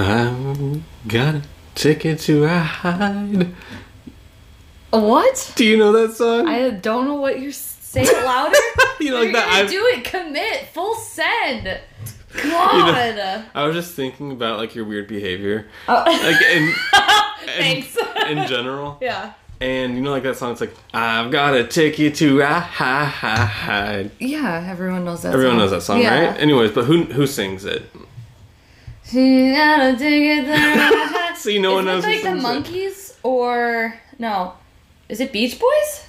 I'm got a ticket to ride. What? Do you know that song? I don't know what you're say it louder. You know, like that, I've- do it. Commit. Full send. God. I was just thinking about like your weird behavior, Oh. like in, in Thanks. in general. yeah. And you know, like that song. It's like I've got a ticket to ride. Yeah, everyone knows that. Song. Everyone song. knows that song, Yeah. right? Anyways, but who who sings it? She gotta dig it. See, no one knows it like the sings it. Monkees or no? Is it Beach Boys?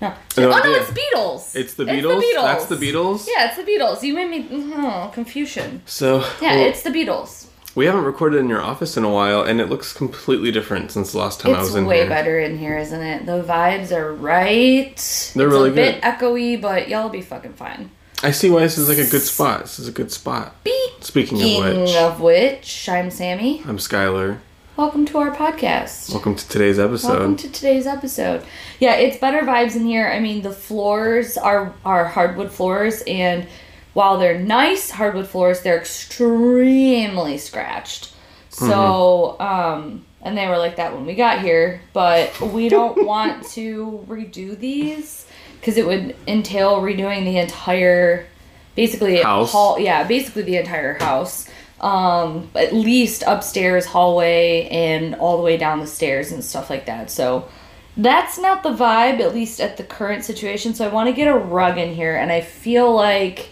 No. No oh no, idea. it's Beatles. It's the Beatles? That's the Beatles? Yeah, it's the Beatles. You made me oh, confusion. So Yeah, well, it's the Beatles. we haven't recorded in your office in a while, and it looks completely different since the last time I was in here. It's way better in here, isn't it? The vibes are right. They're it's really a bit echoey, but y'all will be fucking fine. I see why this is like a good spot. This is a good spot. Speaking of which, of which, I'm Sammy. I'm Skylar. Welcome to our podcast. Welcome to today's episode. Welcome to today's episode. Yeah, it's better vibes in here. I mean, the floors are are hardwood floors, and while they're nice hardwood floors, they're extremely scratched. So, um, and they were like that when we got here, but we don't want to redo these because it would entail redoing the entire, basically House? hall. Yeah, basically the entire house. Um, at least upstairs, hallway, and all the way down the stairs and stuff like that. So that's not the vibe, at least at the current situation. So I want to get a rug in here, and I feel like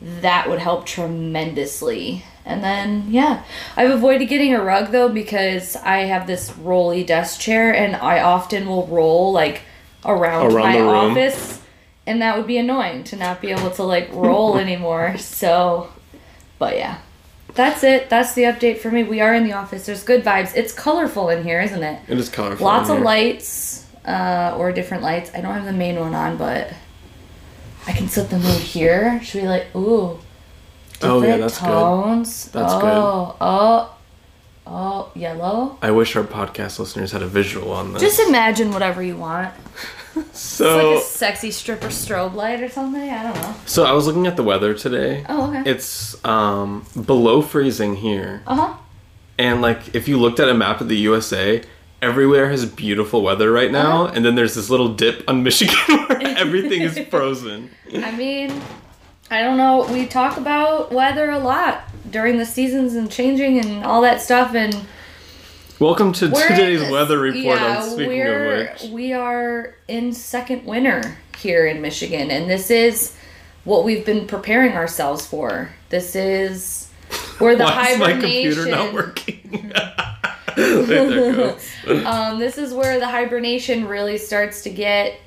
that would help tremendously. And then, yeah, I've avoided getting a rug though because I have this rolly desk chair, and I often will roll like around, Around my office, and that would be annoying to not be able to like roll anymore. So, but yeah. That's it. That's the update for me. We are in the office. There's good vibes. It's colorful in here, isn't it? it is colorful. Lots of lights, uh, or different lights. I don't have the main one on, but I can set the mood here. Should we like ooh? Oh, yeah, different that's good. tones. That's good. oh, Oh, oh, yellow. I wish our podcast listeners had a visual on this. Just imagine whatever you want. It's so, like a sexy stripper strobe light or something. I don't know. so I was looking at the weather today. Oh, okay. It's um, below freezing here, Uh huh. and like if you looked at a map of the USA, everywhere has beautiful weather right now, Uh-huh. and then there's this little dip on Michigan where everything is frozen. I mean, I don't know. We talk about weather a lot during the seasons and changing and all that stuff, and Welcome to we're today's in- weather report. Yeah, on speaking we're of which, we are in second winter here in Michigan, and this is what we've been preparing ourselves for. This is where the why is my computer not working? Wait, there goes. um, this is where the hibernation really starts to get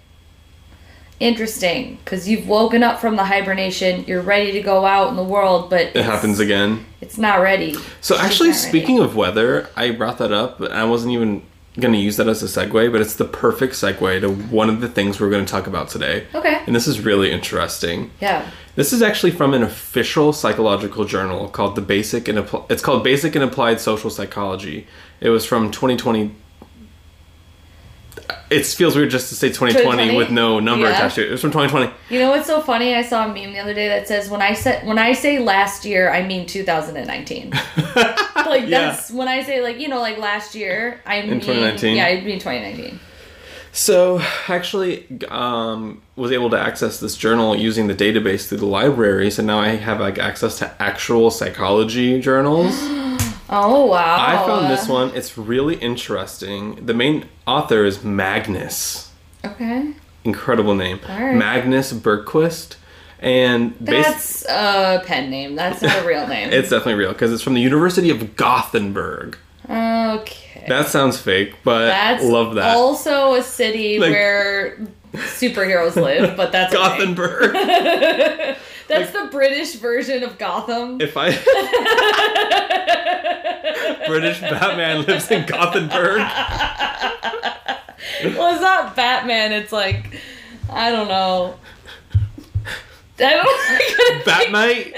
interesting because you've woken up from the hibernation. You're ready to go out in the world, but It happens again. It's not ready. So It's actually, ready. speaking of weather, I brought that up, but I wasn't even going to use that as a segue, but it's the perfect segue to one of the things we're going to talk about today. Okay. And this is really interesting. Yeah. This is actually from an official psychological journal called the Basic and Appl- it's called Basic and Applied Social Psychology. It was from 2020. It feels weird just to say 2020, 2020? with no number Yeah. attached to it. It was from 2020. You know what's so funny? I saw a meme the other day that says when I said when I say last year, I mean 2019. like Yeah. that's when I say like you know like last year, I mean 2019? Yeah, I mean 2019. So, actually, um, was able to access this journal using the database through the library. So now I have like access to actual psychology journals. Oh wow! I found this one. It's really interesting. The main author is Magnus. Okay, Incredible name. Alright. Magnus Bergquist. And bas- that's a pen name. That's not a real name. it's definitely real because it's from the University of Gothenburg. okay. That sounds fake, but That's love that. also a city Like- where superheroes live, but that's okay. That's the British version of Gotham. if I British Batman lives in Gothenburg. well, it's not Batman. It's like I don't know. I don't. Batmite.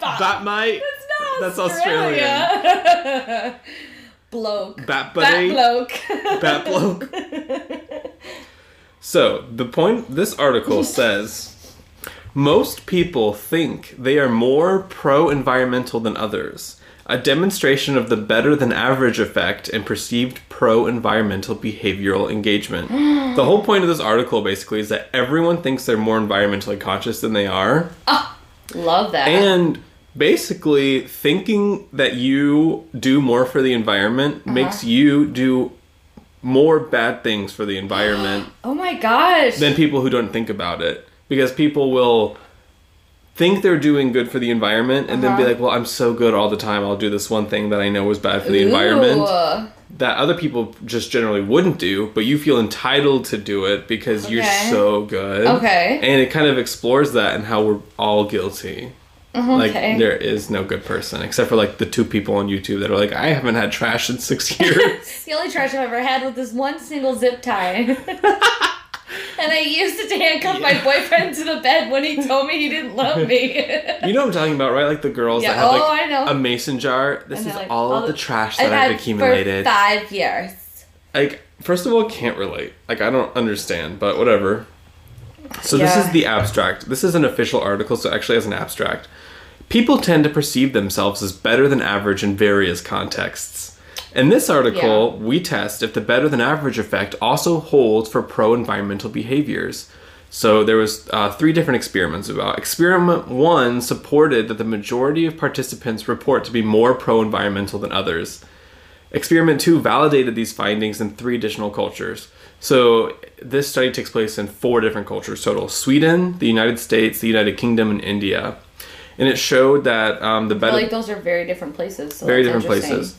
Bat- Batmite. Not That's Australia. bloke. Bat Bat buddy. bloke. Bat bloke. So the point this article says most people think they are more pro-environmental than others. a demonstration of the better than average effect and perceived pro environmental behavioral engagement. the whole point of this article basically is that everyone thinks they're more environmentally conscious than they are. Love that. And basically, thinking that you do more for the environment Uh-huh. makes you do more bad things for the environment oh my gosh. than people who don't think about it. Because people will think they're doing good for the environment and then be Uh-huh. like, well, I'm so good all the time. I'll do this one thing that I know is bad for the environment that other people just generally wouldn't do, but you feel entitled to do it because you're so good. Okay. And it kind of explores that and how we're all guilty. Like Okay. there is no good person except for like the two people on YouTube that are like, I haven't had trash in six years. The only trash I've ever had was this one single zip tie. and I used it to handcuff my boyfriend to the bed when he told me he didn't love me. you know what I'm talking about, right? Like the girls Yeah, that have oh, like I know. a mason jar. This And is like, all all of the trash I've that I've accumulated. for five years. like first of all can't relate like i don't understand but whatever so this is the abstract this is an official article so actually has an abstract people tend to perceive themselves as better than average in various contexts in this article we test if the better than average effect also holds for pro environmental behaviors so there was uh, three different experiments about experiment one supported that the majority of participants report to be more pro environmental than others Experiment 2 validated these findings in three additional cultures. So, this study takes place in four different cultures total Sweden, the United States, the United Kingdom, and India. And it showed that um, the I better. feel like those are very different places. So very different places.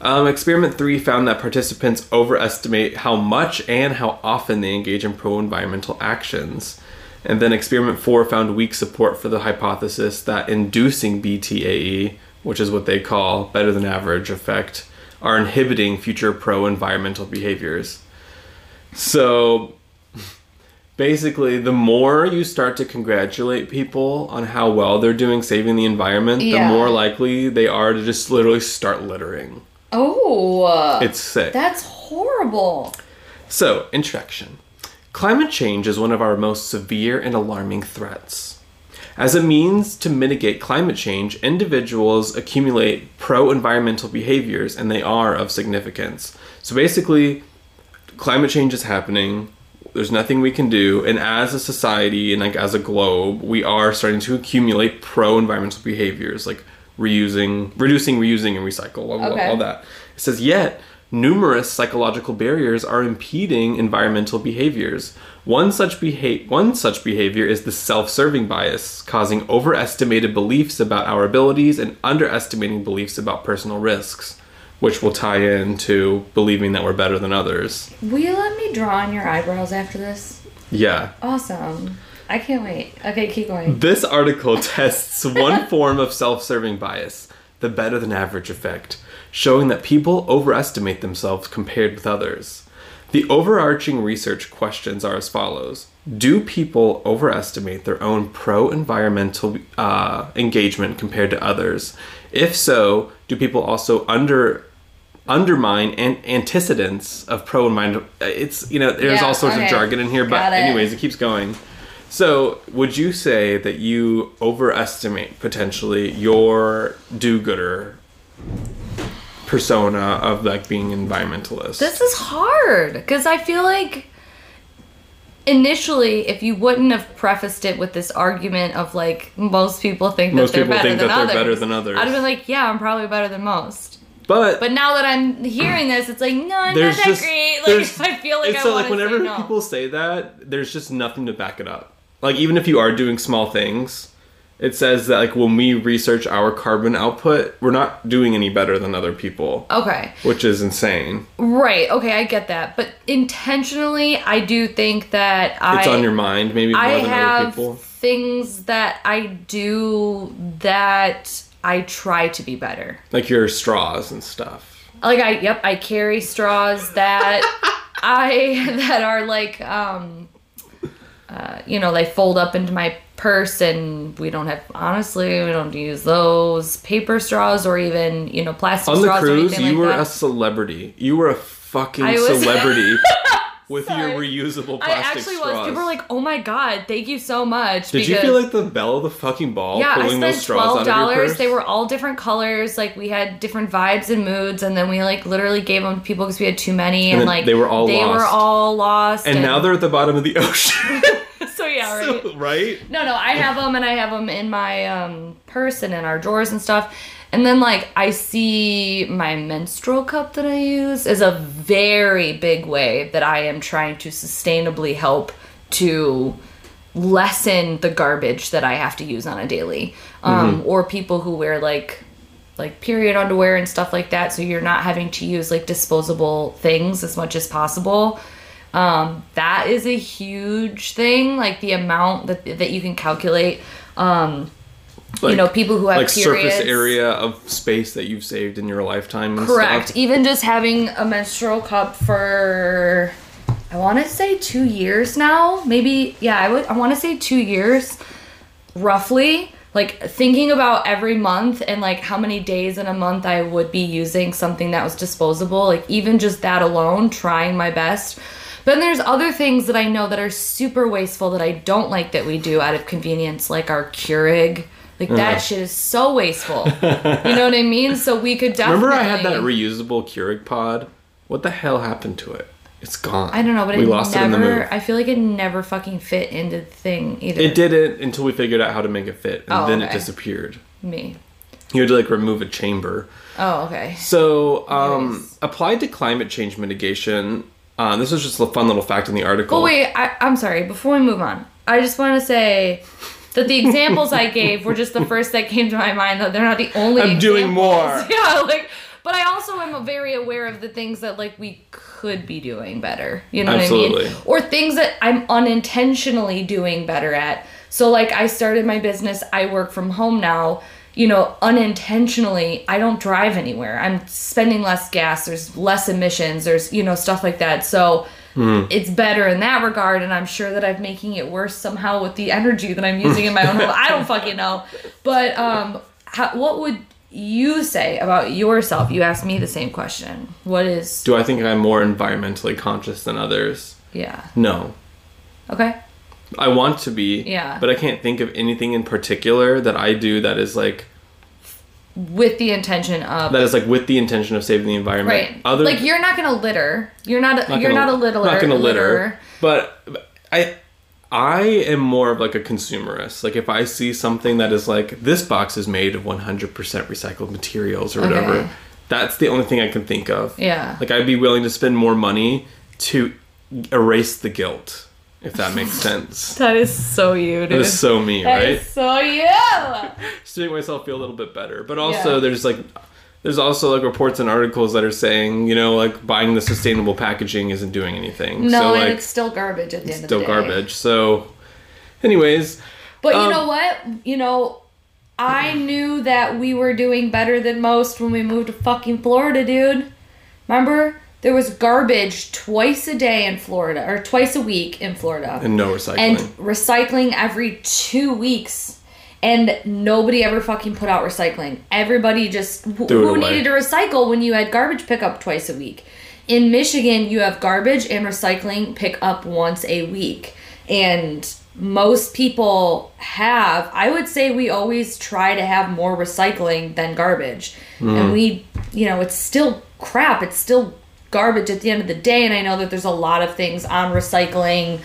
Um, experiment 3 found that participants overestimate how much and how often they engage in pro environmental actions. And then experiment 4 found weak support for the hypothesis that inducing BTAE, which is what they call better than average effect, are inhibiting future pro environmental behaviors. So basically, the more you start to congratulate people on how well they're doing saving the environment, Yeah. the more likely they are to just literally start littering. Oh, uh, It's sick. that's horrible. So, introduction. Climate change is one of our most severe and alarming threats. As a means to mitigate climate change, individuals accumulate pro environmental behaviors and they are of significance. So basically, climate change is happening. There's nothing we can do, and as a society and like as a globe, we are starting to accumulate pro environmental behaviors like reusing, reducing, reusing, and recycle. All, Okay. all that. It says yet numerous psychological barriers are impeding environmental behaviors. One such beha- one such behavior is the self-serving bias, causing overestimated beliefs about our abilities and underestimating beliefs about personal risks, which will tie into believing that we're better than others. Will you let me draw on your eyebrows after this? Yeah. Awesome. I can't wait. Okay, keep going. This article tests one form of self serving bias, the better than average effect, showing that people overestimate themselves compared with others. The overarching research questions are as follows Do people overestimate their own pro environmental uh, engagement compared to others? If so, do people also under undermine and antecedents of pro environmental it's you know there's Yeah, all sorts okay. of jargon in here but anyways it keeps going so, would you say that you overestimate potentially your do-gooder persona of like being environmentalist? This is hard because I feel like initially, if you wouldn't have prefaced it with this argument of like most people think Most that they're better than others, better than others. I'd have been like, yeah, I'm probably better than most. but, But now that I'm hearing this, it's like, no, I'm not that just great. Like, I feel like it's I so like whenever people say that, there's just nothing to back it up. Like even if you are doing small things, it says that like when we research our carbon output, we're not doing any better than other people, Okay. which is insane. Right. Okay, I get that. But intentionally, I do think that I It's on your mind maybe more I than other have people. things that I do that I try to be better. Like your straws and stuff. Like I yep, I carry straws that I that are like um uh, you know, they fold up into my purse and we don't have honestly, we don't use those paper straws or even, you know, plastic On the straws or cruise, anything you like were that. a celebrity. You were a fucking was- celebrity. with Sorry. your reusable I plastic actually straws. was. People were like, "Oh my god, thank you so much." Did you feel like the belle of the fucking ball Yeah, I spent straws twelve out of your dollars. They were all different colors. Like we had different vibes and moods, and then we like literally gave them to people because we had too many, and, then like they were all they were lost. all lost. and now they're at the bottom of the ocean. so yeah, right. So- right? No, no, I have them and I have them in my um, purse and in our drawers and stuff. And then like I see my menstrual cup that I use is a very big way that I am trying to sustainably help to lessen the garbage that I have to use on a daily. Um, or people who wear like like period underwear and stuff like that so you're not having to use like disposable things as much as possible. Um, that is a huge thing like the amount that, that you can calculate. Um, you know people who have like surface area of space that you've saved in your lifetime and correct stuff. even just having a menstrual cup for i want to say two years now maybe yeah i would i want to say two years roughly like thinking about every month and like how many days in a month I would be using something that was disposable, like even just that alone, trying my best. But then there's other things that I know that are super wasteful that I don't like that we do out of convenience, like our Keurig. Like that shit is so wasteful. you know what I mean? So we could definitely. Remember I had that reusable Keurig pod? What the hell happened to it? It's gone. I don't know, but we it lost it in the never. move. I feel like it never fucking fit into the thing either. It didn't until we figured out how to make it fit, and Oh, then it disappeared. Me. You had to like remove a chamber. Oh, okay. So, um, Nice. applied to climate change mitigation. Uh, this was just a fun little fact in the article. Oh wait, I, I'm sorry. Before we move on, I just want to say that the examples I gave were just the first that came to my mind. That they're not the only. I'm doing more. Yeah, like, but I also am very aware of the things that like we could be doing better. You know what I Absolutely. mean? Or things that I'm unintentionally doing better at. So like, I started my business. I work from home now. You know, unintentionally, I don't drive anywhere. I'm spending less gas. There's less emissions. There's you know stuff like that. So it's better in that regard and i'm sure that i'm making it worse somehow with the energy that i'm using in my own home i don't fucking know but um how, what would you say about yourself you asked me the same question what is Do I think I'm more environmentally conscious than others? yeah No. okay I want to be. Yeah. But I can't think of anything in particular that I do that is like with the intention of that is like with the intention of saving the environment. right Other like you're not gonna litter you're not, not you're gonna- not a littler Not gonna litter. But but I I am more of like a consumerist. Like if I see something that is like this box is made of 100% recycled materials or whatever, Okay. that's the only thing I can think of. Yeah. Like I'd be willing to spend more money to erase the guilt, if that makes sense. that is so you That dude is so me, That right? is so you Just to make myself feel a little bit better. But also Yeah. there's like there's also like reports and articles that are saying, you know, like buying the sustainable packaging isn't doing anything. no so and like it's still garbage at the end of the day It's Still garbage. So anyways, But you Um, know what? You know, I knew that we were doing better than most when we moved to fucking Florida, dude. Remember? There was garbage twice a day in Florida, or twice a week in Florida. and no recycling. And recycling every two weeks. And nobody ever fucking put out recycling. Everybody just. wh- Who away. needed to recycle when you had garbage pickup twice a week? In Michigan, you have garbage and recycling pick up once a week. And most people have, I would say we always try to have more recycling than garbage. Hmm. And we, you know, it's still crap. It's still garbage at the end of the day. And I know that there's a lot of things on recycling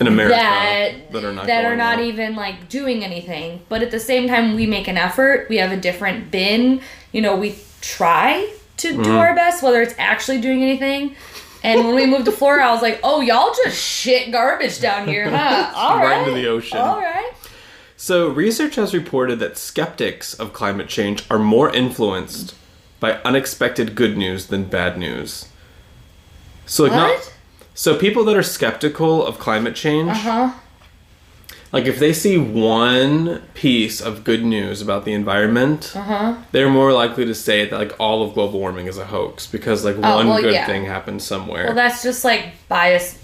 in America that that are not that are not even like doing anything. But at the same time we make an effort. We have a different bin. You know we try to Mm-hmm. do our best whether it's actually doing anything. And when we moved to Florida I was like oh y'all just shit garbage down here huh? All Right right. into the ocean. all right. So, research has reported that skeptics of climate change are more influenced by unexpected good news than bad news. So, like, not, so people that are skeptical of climate change, uh-huh like if they see one piece of good news about the environment, uh-huh they're more likely to say that like all of global warming is a hoax because like Oh, one well, good yeah. thing happened somewhere. well that's just like bias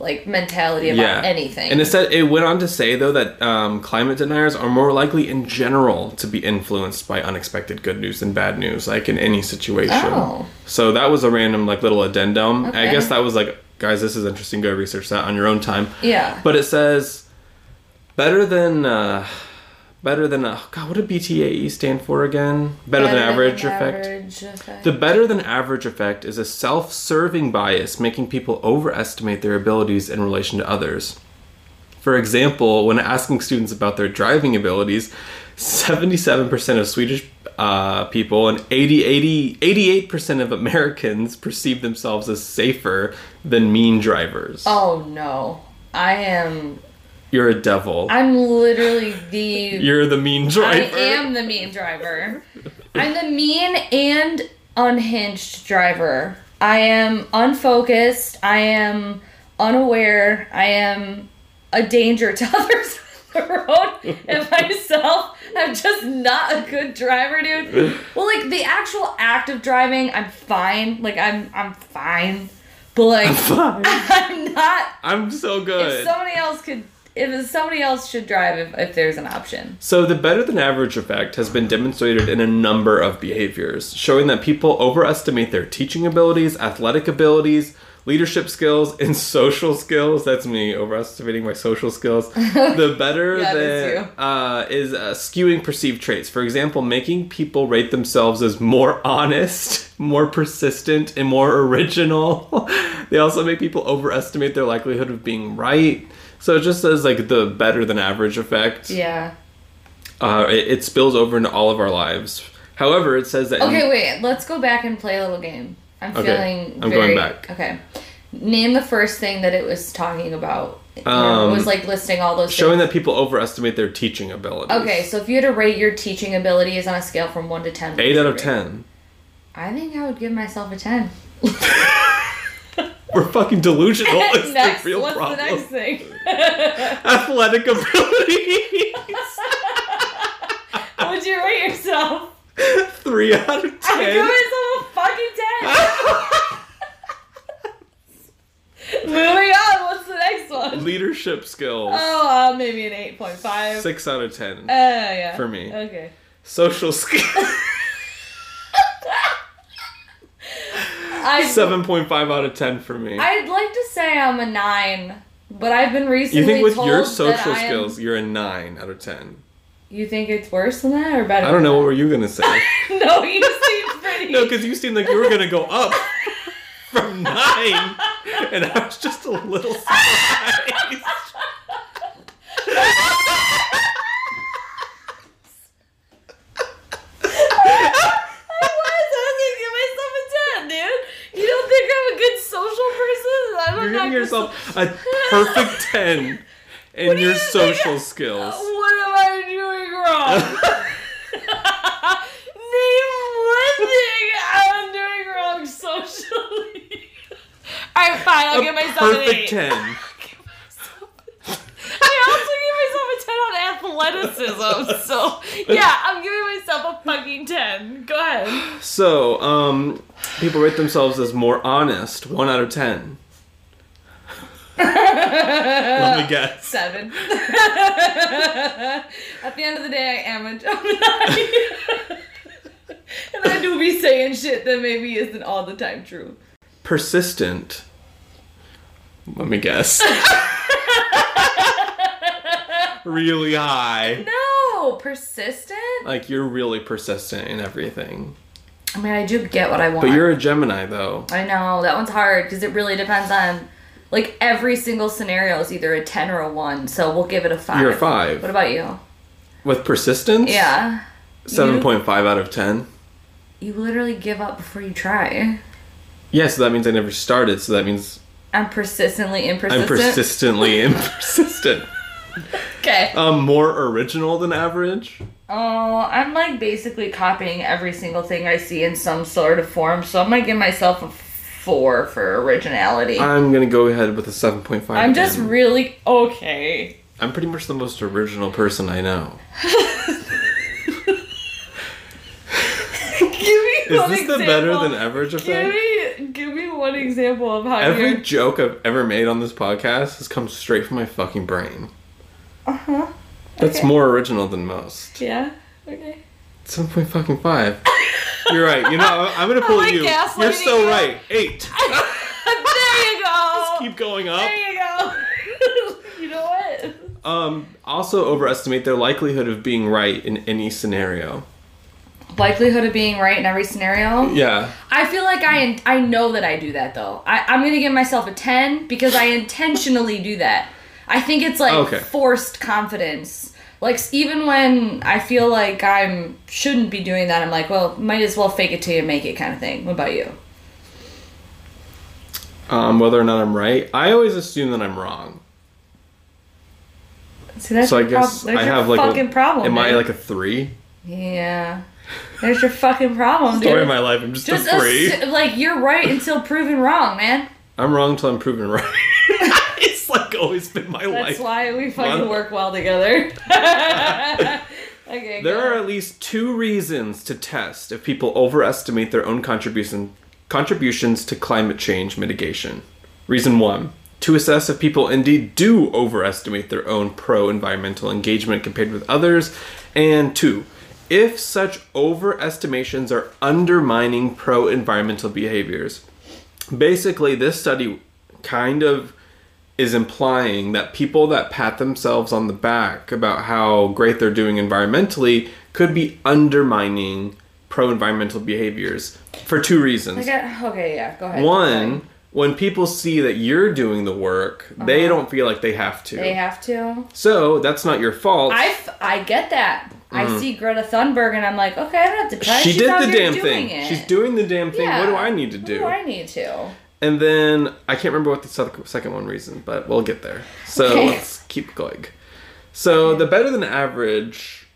like mentality about anything And it said it went on to say though that um, climate deniers are more likely in general to be influenced by unexpected good news than bad news, like in any situation. Oh. So that was a random like little addendum. I guess that was like guys, this is interesting. Go research that on your own time. Yeah. But it says better than uh, better than uh, God. What did BTAE stand for again? Better, than average effect. average effect. The better than average effect is a self serving bias making people overestimate their abilities in relation to others. For example, when asking students about their driving abilities, 77% of Swedish uh, people and 80, 80, 88% of Americans perceive themselves as safer than mean drivers. oh no. I am You're a devil. I'm literally the You're the mean driver. I am the mean driver. I'm the mean and unhinged driver. I am unfocused. I am unaware. I am a danger to others on the road and myself. I'm just not a good driver, dude. Well, like the actual act of driving, I'm fine. Like I'm I'm fine. But like Fine. I'm not I'm so good. if somebody else could if somebody else should drive if, if there's an option. So, the better than average effect has been demonstrated in a number of behaviors, showing that people overestimate their teaching abilities, athletic abilities, leadership skills, and social skills. That's me overestimating my social skills. The better yeah, than uh, is uh, skewing perceived traits. For example, making people rate themselves as more honest, more persistent, and more original. they also make people overestimate their likelihood of being right. So it just says like the better than average effect Yeah. uh, it, it spills over into all of our lives. However, it says that Okay, wait. Let's go back and play a little game. I'm Okay, feeling. I'm very, going back. Okay. Name the first thing that it was talking about. Um, it was like listing all those. showing things. that people overestimate their teaching abilities. Okay, so if you had to rate your teaching abilities on a scale from one to ten, eight out of ten. I think I would give myself a ten. We're fucking delusional. It's next, the real what's problem. the next thing? Athletic abilities. Would you rate yourself? Three out of ten. I give myself a fucking ten. Moving on. What's the next one? Leadership skills. Oh, uh, maybe an eight point five. Six out of ten. Uh, yeah. For me. Okay. Social skills. I, Seven point five out of ten for me. I'd like to say I'm a nine, but I've been recently you think with your social I am- skills, you're a nine out of ten. You think it's worse than that or better? I don't know. What were you gonna say? no, you seem pretty. No, because you seemed like you were gonna go up from nine, and I was just a little surprised. I was. I was gonna give myself a ten, dude. You don't think I'm a good social person? I'm You're giving yourself a perfect ten in your you social I- skills. What am I doing wrong? Name one thing I'm doing wrong socially. Alright, fine, I'll A give myself an perfect eight. ten. I also give myself a 10 on athleticism, so yeah, I'm giving myself a fucking 10. Go ahead. So, um, people rate themselves as more honest. One out of ten. Let me guess. 7. At the end of the day, I am a Gemini. and I do be saying shit that maybe isn't all the time true. Persistent. Let me guess. really high. No, persistent? Like you're really persistent in everything. I mean, I do get what I want. But you're a Gemini though. I know that one's hard because it really depends on like every single scenario is either a ten or a one. So we'll give it a five. You're a five. What about you? With persistence? Yeah, Seven point five out of ten. you literally give up before you try. Yeah, so that means I never started, so that means I'm persistently impersistent. I'm persistently impersistent. Okay. Um, more original than average. Oh, I'm like basically copying every single thing I see in some sort of form. So I'm gonna give myself a four for originality. I'm gonna go ahead with a seven point five. I'm just really okay. I'm pretty much the most original person I know. give me one example. Is one this the better than average Give me, give me one example of how Every you're. joke I've ever made on this podcast has come straight from my fucking brain. Uh huh. That's more original than most. Yeah. Okay. Seven point fucking five. You're right. You know, I'm gonna pull you. You're so you. right. Eight. there you go. keep going up. There you go. you know what? Um, also overestimate their likelihood of being right in any scenario. Likelihood of being right in every scenario. Yeah. I feel like I I know that I do that though. I, I'm gonna give myself a ten because I intentionally do that. I think it's like Okay. forced confidence. Like even when I feel like I'm shouldn't be doing that, I'm like, well, might as well fake it till you make it, kind of thing. What about you? Um, whether or not I'm right, I always assume that I'm wrong. See, that's so I your prob- guess I have like fucking a, problem. Am I like a three? yeah, there's your fucking problem, Story dude. of my life. I'm just, Just a three. assu- like you're right until proven wrong, man. I'm wrong until I'm proven right. always been my That's life. That's why we fucking One- work well together. okay. There go. are at least two reasons to test if people overestimate their own contribution contributions to climate change mitigation. Reason one: to assess if people indeed do overestimate their own pro-environmental engagement compared with others, and two, if such overestimations are undermining pro-environmental behaviors. Basically, this study kind of is implying that people that pat themselves on the back about how great they're doing environmentally could be undermining pro environmental behaviors for two reasons. Okay, okay, yeah, go ahead. One, when people see that you're doing the work, they don't feel like they have to. Uh-huh. They have to. so that's not your fault. I, f- I get that. I see Greta Thunberg and I'm like, okay, I don't have to try. Mm. she She's did the damn thing. It. She's doing the damn thing. What do I need to What do? do I need to? And then I can't remember what the second one reason, but we'll get there. So Okay. let's keep going. So the better than average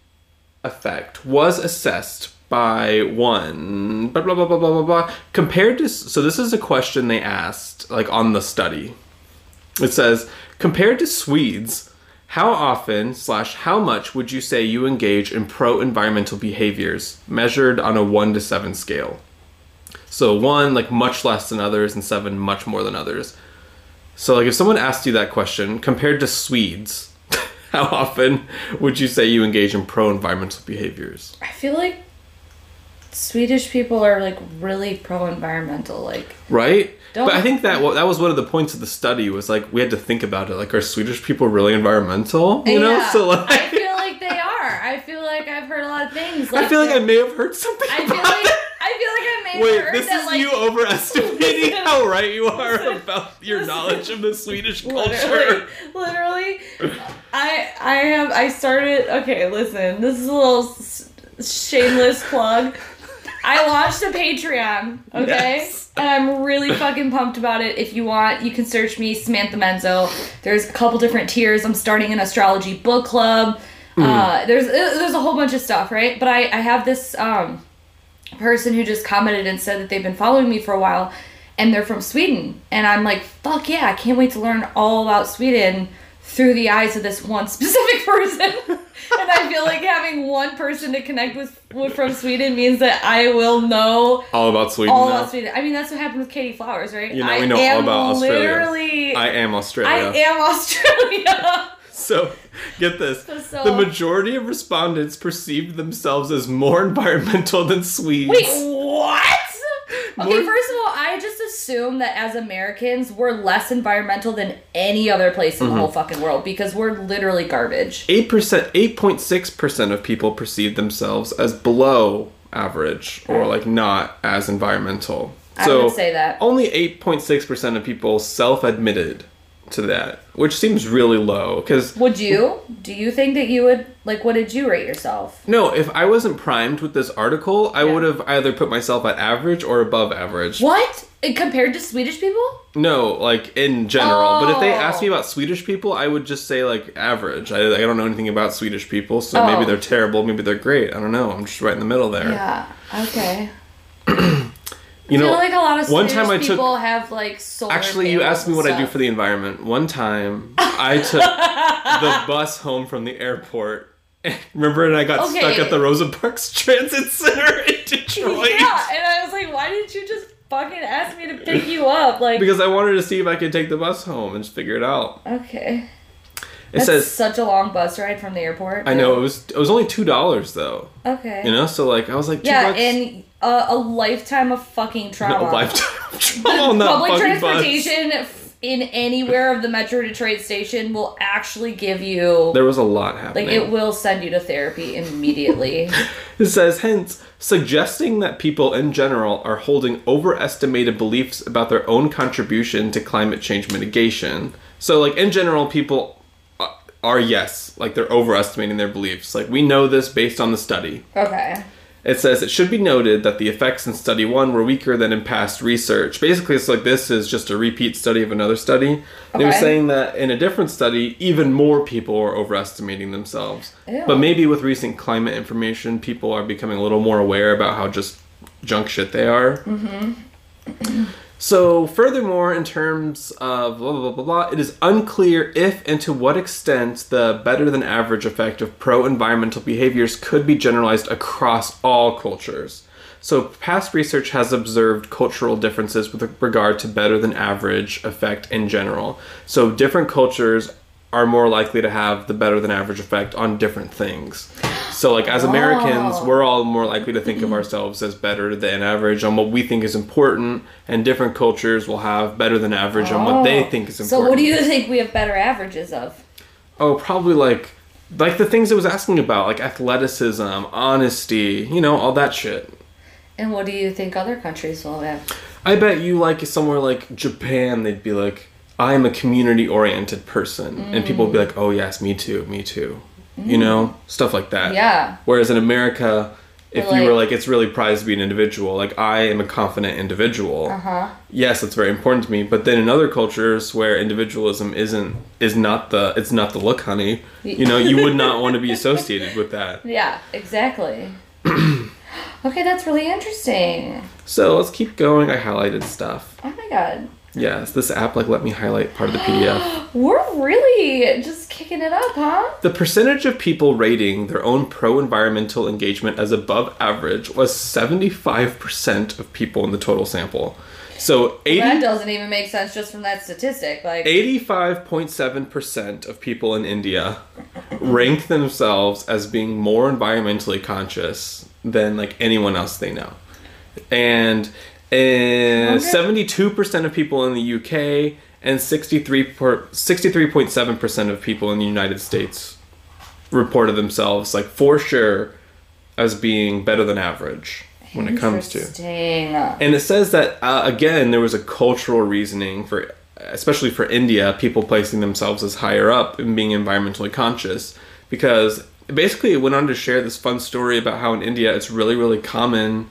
effect was assessed by one blah blah blah blah blah blah blah compared to so this is a question they asked like on the study. It says compared to Swedes, how often slash how much would you say you engage in pro environmental behaviors measured on a one to seven scale? So one like much less than others, and seven much more than others. So like if someone asked you that question compared to Swedes, how often would you say you engage in pro environmental behaviors? I feel like Swedish people are like really pro environmental. Like, Right? Don't- but I think that well, that was one of the points of the study was like we had to think about it. Like, are Swedish people really environmental? You know, so like I feel like they are. I feel like I've heard a lot of things. Like I feel like I may have heard something. I feel like that. I feel like I Wait, this that is like you overestimating how right you are Listen. about your Listen. knowledge of the Swedish culture. literally, I I have I started. Okay, listen, this is a little shameless plug. I launched a Patreon, okay, Yes. and I'm really fucking pumped about it. If you want, you can search me Samantha Menzo. There's a couple different tiers. I'm starting an astrology book club. Uh, there's there's a whole bunch of stuff, right? But I I have this um person who just commented and said that they've been following me for a while and they're from Sweden. And I'm like, fuck yeah, I can't wait to learn all about Sweden through the eyes of this one specific person. and I feel like having one person to connect with, with from Sweden means that I will know All about Sweden. all now. about Sweden. I mean, that's what happened with Katie Flowers, right? You know, I we know all about Australia. Literally, I am Australia. I am Australia. So, get this. So- the majority of respondents perceived themselves as more environmental than Swedes. Wait, what? Okay, first of all, I just assume that as Americans, we're less environmental than any other place Mm-hmm. in the whole fucking world because we're literally garbage. 8%, 8.6% of people perceive themselves as below average or like not as environmental. I So would say that. only 8.6% of people self-admitted to that, which seems really low cuz Would you? Do you think that you would like? What did you rate yourself? no, if I wasn't primed with this article, I Yeah. would have either put myself at average or above average. What Uh, compared to Swedish people? No, like in general. But if they Oh. asked me about Swedish people, I would just say like average. I, I don't know anything about Swedish people, so maybe Oh. they're terrible, maybe they're great. I don't know. I'm just right in the middle there. Yeah. Okay. You know, like a lot of one time I took- people have like solar. actually, you asked me what I do for the environment. One time, I took the bus home from the airport. Remember, and I got stuck at the Rosa Parks Transit Center in Detroit. Yeah, and I was like, why didn't you just fucking ask me to pick you up? Like, Because I wanted to see if I could take the bus home and just figure it out. okay. It That's says, such a long bus ride from the airport. I know it was it was only two dollars though. Okay. You know, so like I was like, two yeah, bucks. and uh, a lifetime of fucking trauma. a lifetime of trauma on that Public fucking transportation f- in anywhere of the Metro Detroit station will actually give you There was a lot happening. like it will send you to therapy immediately. It says, hence, suggesting that people in general are holding overestimated beliefs about their own contribution to climate change mitigation. So, like, in general, people uh, are, yes, like, they're overestimating their beliefs. Like, we know this based on the study. okay. It says, it should be noted that the effects in study one were weaker than in past research. Basically, it's like this is just a repeat study of another study. They were saying that in a different study, even more people are overestimating themselves. Ew. But maybe with recent climate information, people are becoming a little more aware about how just junk shit they are. Mm-hmm. So, furthermore, in terms of blah, blah, blah, blah, it is unclear if and to what extent the better than average effect of pro environmental behaviors could be generalized across all cultures. So, past research has observed cultural differences with regard to better than average effect in general. So, different cultures are more likely to have the better than average effect on different things. So, like as Americans, Oh. we're all more likely to think of mm-hmm. ourselves as better than average on what we think is important, and different cultures will have better than average on what they oh. think is important. Oh. So what do you think we have better averages of? Oh, probably like like the things it was asking about, like athleticism, honesty, you know, all that shit. And what do you think other countries will have? I bet you like somewhere like Japan, they'd be like, I'm a community oriented person. And people would be mm. like, oh, yes, me too, me too. You know, stuff like that. Yeah. Whereas in America, if Or you were like- like, it's really prized to be an individual, like, I am a confident individual. Uh-huh. Yes, it's very important to me. But then in other cultures where individualism isn't, is not the, it's not the look, honey, you know, you would not want to be associated with that. Yeah, exactly. okay, that's really interesting. So let's keep going. I highlighted stuff. Oh my god. Yes, this app like let me highlight part of the PDF. We're really just kicking it up, huh? The percentage of people rating their own pro environmental engagement as above average was 75% of people in the total sample. So 80, That doesn't even make sense just from that statistic. Like 85.7% of people in India rank themselves as being more environmentally conscious than like anyone else they know. And uh, Wonder- 72% of people in the UK and 63 63.7% of people in the United States reported themselves like for sure as being better than average when it comes to. And it says that uh, again there was a cultural reasoning for especially for india people placing themselves as higher up and being environmentally conscious because basically it went on to share this fun story about how in india it's really really common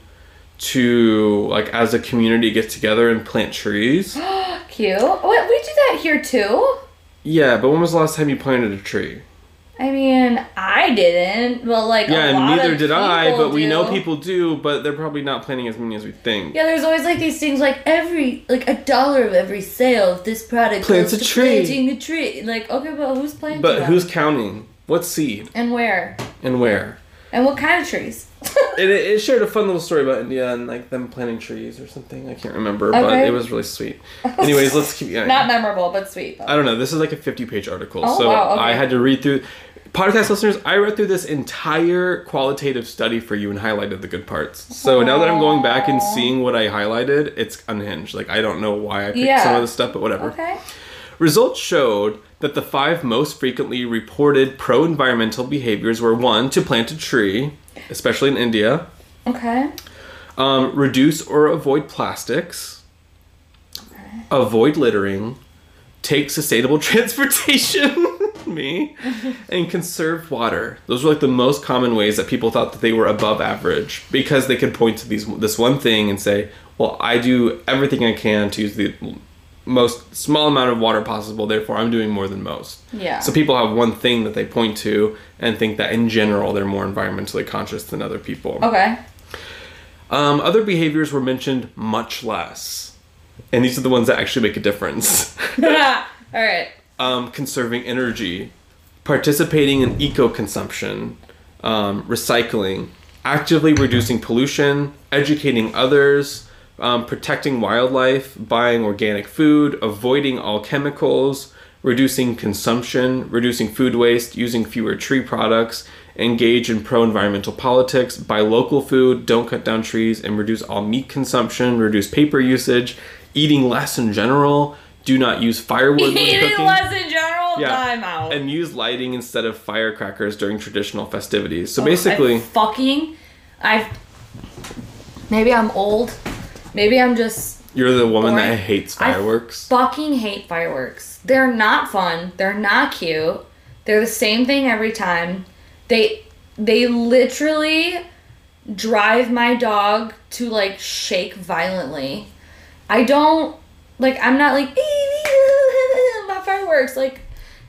to like as a community get together and plant trees Cute. What we do that here too? yeah but when was the last time you planted a tree I mean, I didn't, Well, like a yeah neither did i but we know people do but they're probably not planting as many as we think Yeah, there's always like these things like every like a dollar of every sale of this product Plants a tree. planting a tree. Like okay, but who's planting? but who's counting what seed and where and where and what kind of trees? it, it shared a fun little story about India and like them planting trees or something. I can't remember, but it was really sweet. Anyways, let's keep going. Not memorable, but sweet. I don't know. This is like a 50 page article. Oh, so wow, okay. I had to read through. Podcast listeners, I read through this entire qualitative study for you and highlighted the good parts. So now that I'm going back and seeing what I highlighted, it's unhinged. Like, I don't know why I picked Yeah. some of the stuff, but whatever. Okay. Results showed that the five most frequently reported pro environmental behaviors were one, to plant a tree, especially in India, Okay. um, reduce or avoid plastics, okay. avoid littering, take sustainable transportation, me, and conserve water. Those were like the most common ways that people thought that they were above average because they could point to these this one thing and say, "Well, I do everything I can to use the most small amount of water possible. Therefore, I'm doing more than most." Yeah. So people have one thing that they point to and think that in general they're more environmentally conscious than other people. Okay. Um, other behaviors were mentioned much less. And these are the ones that actually make a difference. All right. um, conserving energy, participating in eco consumption, um, recycling, actively reducing pollution, educating others, um, protecting wildlife, buying organic food, avoiding all chemicals, reducing consumption, reducing food waste, using fewer tree products, engage in pro environmental politics, buy local food, don't cut down trees, and reduce all meat consumption, reduce paper usage, eating less in general, Do not use firewood when Eating cooking. less in general. Yeah. Time out. And use lighting instead of firecrackers during traditional festivities. So Oh, basically, I fucking, I. Maybe I'm old. Maybe I'm just you're the woman that boring. hates I fireworks. fucking hate fireworks. They're not fun. They're not cute. They're the same thing every time. They they literally drive my dog to like shake violently. I don't like I'm not like my fireworks like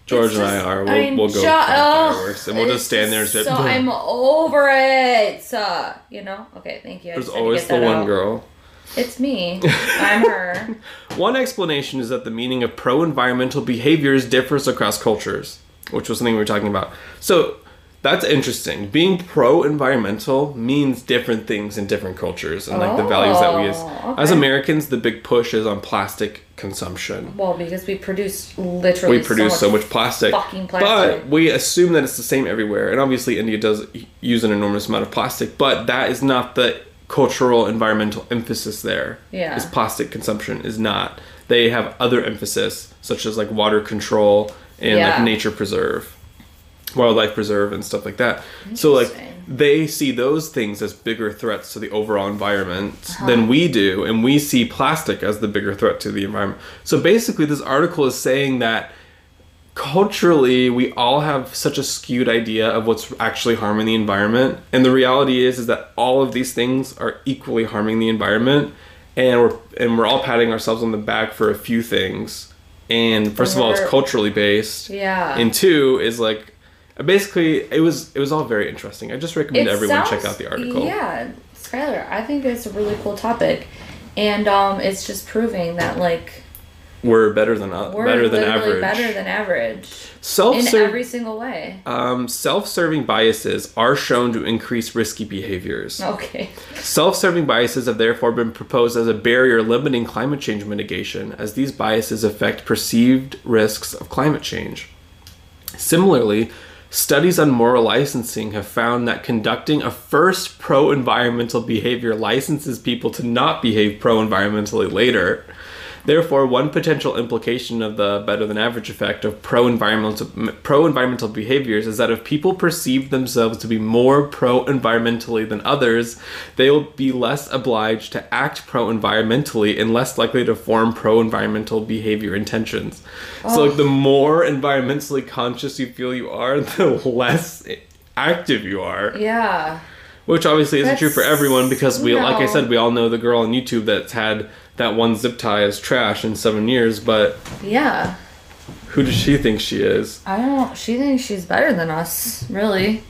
George it's and I are. We'll, we'll go ju- fireworks, and we'll just stand there and say, So I'm over it. So, you know. Okay, thank you. I There's just always the one out. girl. It's me. I'm her. One explanation is that the meaning of pro environmental behaviors differs across cultures, which was something we were talking about. So that's interesting. Being pro environmental means different things in different cultures and like the values that we as, Oh, as okay. Americans, the big push is on plastic consumption. Well, because we produce literally We produce so much plastic, fucking plastic. but we assume that it's the same everywhere. And obviously, India does use an enormous amount of plastic, but that is not the cultural environmental emphasis there. Yeah. is plastic consumption is not. They have other emphasis such as like water control and Yeah. like nature preserve, wildlife preserve, and stuff like that. So like they see those things as bigger threats to the overall environment Uh-huh. than we do, and we see plastic as the bigger threat to the environment. So basically, this article is saying that culturally we all have such a skewed idea of what's actually harming the environment. And the reality is is that all of these things are equally harming the environment. And we're and we're all patting ourselves on the back for a few things. And first of all it's culturally based. Yeah. and two is like basically it was it was all very interesting. I just recommend It everyone check out the article. Yeah, Skylar, I think it's a really cool topic. And um, it's just proving that like we're better than uh, we're better than average better than average self-serve every single way. um, self-serving biases are shown to increase risky behaviors Okay. Self serving biases have therefore been proposed as a barrier limiting climate change mitigation, as these biases affect perceived risks of climate change. Similarly, studies on moral licensing have found that conducting a first pro environmental behavior licenses people to not behave pro environmentally later. Therefore, one potential implication of the better than average effect of pro environmental pro environmental behaviors is that if people perceive themselves to be more pro environmentally than others, they will be less obliged to act pro environmentally and less likely to form pro environmental behavior intentions. So, like the more environmentally conscious you feel you are, the less active you are. Yeah. Which obviously isn't true for everyone because we, like I said, we all know the girl on YouTube that's had that one zip tie as trash in seven years. But Yeah. who does she think she is? I don't. She thinks she's better than us. Really.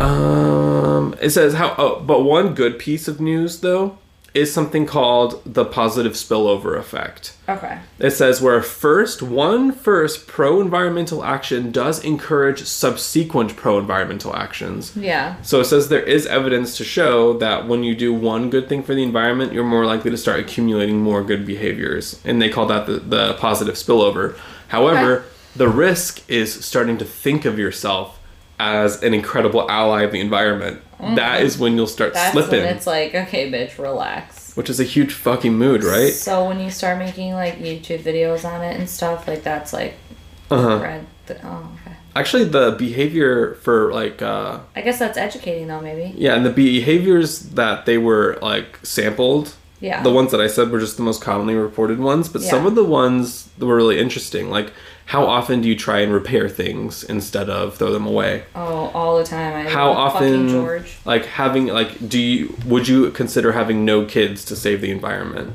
Um, it says how. Oh, but one good piece of news though is something called the positive spillover effect. Okay. It says where first one first pro environmental action does encourage subsequent pro environmental actions. Yeah. So it says there is evidence to show that when you do one good thing for the environment, you're more likely to start accumulating more good behaviors. And they call that the, the positive spillover. However, Okay. the risk is starting to think of yourself as an incredible ally of the environment. That is when you'll start Mm-hmm. That's slipping, when it's like, okay, bitch, relax. which is a huge fucking mood, right? So when you start making like YouTube videos on it and stuff, like that's like Uh-huh. red. th- oh, okay. Actually, the behavior for like uh, I guess that's educating though, maybe. yeah, and the behaviors that they were like sampled Yeah. the ones that I said were just the most commonly reported ones, but some of the ones that were really interesting. Like, how often do you try and repair things instead of throw them away? oh, all the time. I How often, George. like having like, do you would you consider having no kids to save the environment?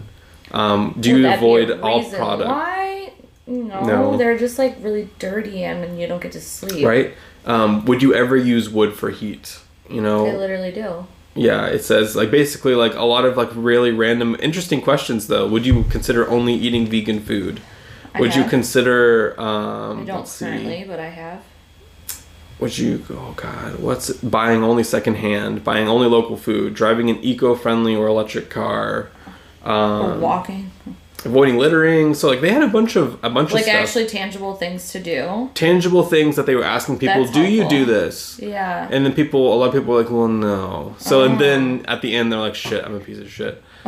Um, do Would you that be a avoid all product? Why? No, No. they're just like really dirty and, you don't get to sleep. Right? Um, would you ever use wood for heat? You know, They literally do. Yeah, it says like basically like a lot of like really random interesting questions though. Would you consider only eating vegan food? I Would you consider um I don't let's see. currently, but I have. Would you oh god, what's it? buying only secondhand, buying only local food, driving an eco-friendly or electric car, Or um, walking. avoiding littering. So like they had a bunch of a bunch Like of like actually tangible things to do. tangible things that they were asking people, That's "Do you do this?" Yeah. And then people, a lot of people were like, well, no. So, Oh. and then at the end, they're like, shit, I'm a piece of shit.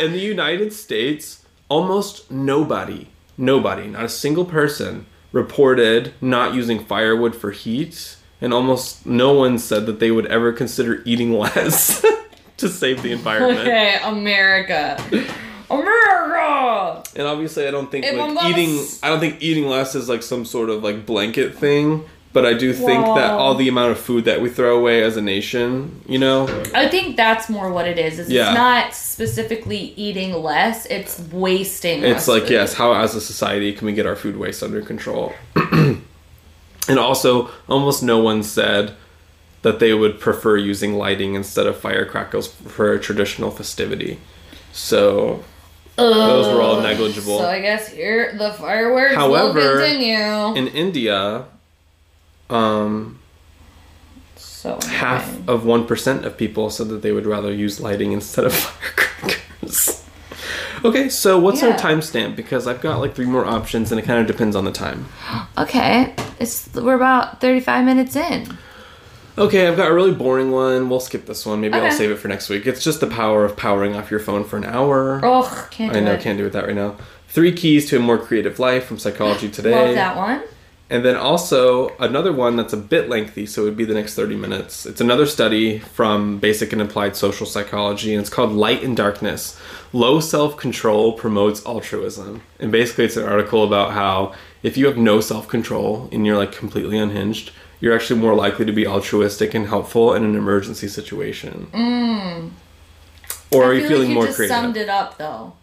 In the United States, almost nobody, nobody, not a single person reported not using firewood for heat, and almost no one said that they would ever consider eating less to save the environment. Okay, America. America. And obviously, I don't think If like eating. I don't think eating less is like some sort of like blanket thing. But I do think that all the amount of food that we throw away as a nation, you know, I think that's more what it is. It's Yeah. not specifically eating less; it's wasting. it's like food. yes, how as a society can we get our food waste under control? and also, almost no one said that they would prefer using lighting instead of firecrackers for a traditional festivity. So those were all negligible. So I guess here the fireworks However, will continue. In India, um, so half annoying. of 1% of people said that they would rather use lighting instead of firecrackers. okay, so what's our timestamp? Because I've got like three more options and it kind of depends on the time. Okay, it's we're about thirty-five minutes in. Okay, I've got a really boring one. We'll skip this one. Maybe I'll save it for next week. It's just the power of powering off your phone for an hour. Oh, can't do I know, it. can't do it that right now. Three keys to a more creative life from Psychology Today. Love that one. And then also another one that's a bit lengthy, so it would be the next 30 minutes. It's another study from Basic and Applied Social Psychology, and it's called Light and Darkness Low Self Control Promotes Altruism. And basically, it's an article about how if you have no self control and you're like completely unhinged, you're actually more likely to be altruistic and helpful in an emergency situation. Mm. Or I are you feel feeling like you more just creative? summed it up though.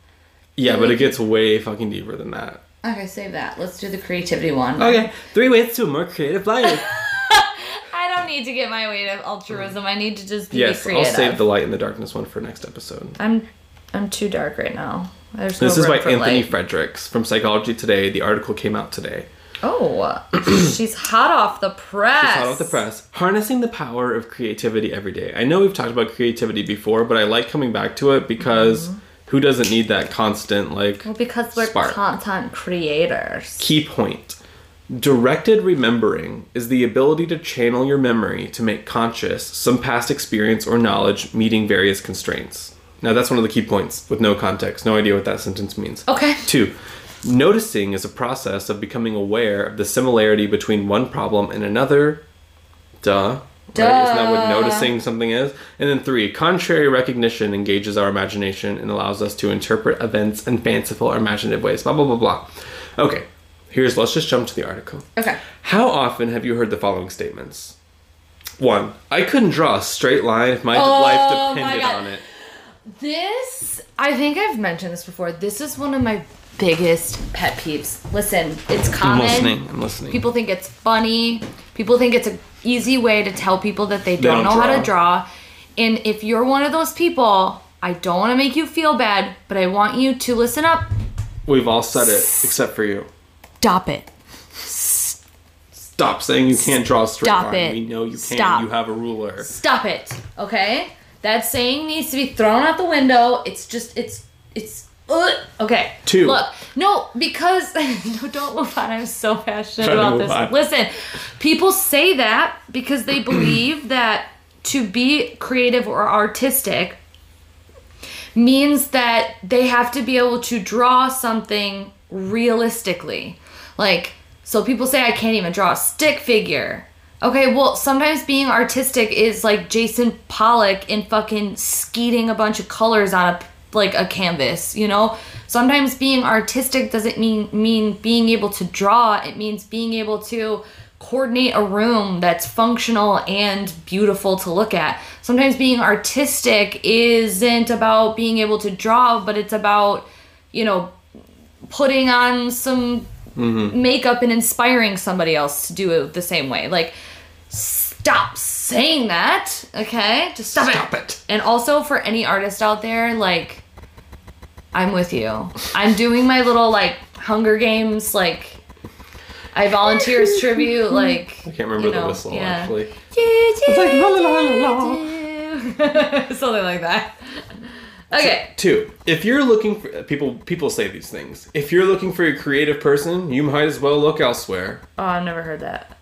yeah, but it gets way fucking deeper than that. Okay, save that. Let's do the creativity one. Okay, three ways to a more creative life. I don't need to get my way to altruism. I need to just be yes, I'll save the light in the darkness one for next episode. I'm I'm too dark right now. There's This no is by Anthony light. Fredericks from Psychology Today. The article came out today. Oh, she's hot off the press. It's hot off the press. Harnessing the power of creativity every day. I know we've talked about creativity before, but I like coming back to it because Mm-hmm. Who doesn't need that constant like Well, because we're Spark. content creators. key point? Directed remembering is the ability to channel your memory to make conscious some past experience or knowledge meeting various constraints. Now that's one of the key points with no context, no idea what that sentence means. Okay. Two, noticing is a process of becoming aware of the similarity between one problem and another. Duh. Right? Isn't that what noticing something is? And then three, contrary recognition engages our imagination and allows us to interpret events in fanciful or imaginative ways. Blah, blah, blah, blah. Okay, here's, let's just jump to the article. Okay. How often have you heard the following statements? One, I couldn't draw a straight line if my Oh life my depended God. on it. This, I think I've mentioned this before. This is one of my biggest pet peeves. Listen, it's common. I'm listening. I'm listening. People think it's funny. People think it's an easy way to tell people that they don't, don't know how to draw. And if you're one of those people, I don't want to make you feel bad, but I want you to listen up. We've all said it, except for you. Stop it. Stop saying you can't draw a straight Stop line. it. We know you can't. Stop. You have a ruler. Stop it. Okay? That saying needs to be thrown out the window. It's just it's it's ugh. okay. Two. Look, no, because no, don't move on. I'm so passionate to about this. on. Listen, people say that because they believe that to be creative or artistic means that they have to be able to draw something realistically. Like, so people say I can't even draw a stick figure. Okay, well, sometimes being artistic is like Jackson Pollock in fucking skeeting a bunch of colors on a like a canvas, you know? Sometimes being artistic doesn't mean mean being able to draw. It means being able to coordinate a room that's functional and beautiful to look at. Sometimes being artistic isn't about being able to draw, but it's about, you know, putting on some mm-hmm. makeup and inspiring somebody else to do it the same way. Like, stop saying that, okay? Just stop, Stop it. it. And also for any artist out there, like, I'm with you. I'm doing my little like Hunger Games, like I volunteers tribute, like I can't remember you know, the whistle yeah. actually. It's like, la, la, la, Something like that. Okay. Two. If you're looking for people, people say these things. If you're looking for a creative person, you might as well look elsewhere. Oh, I've never heard that.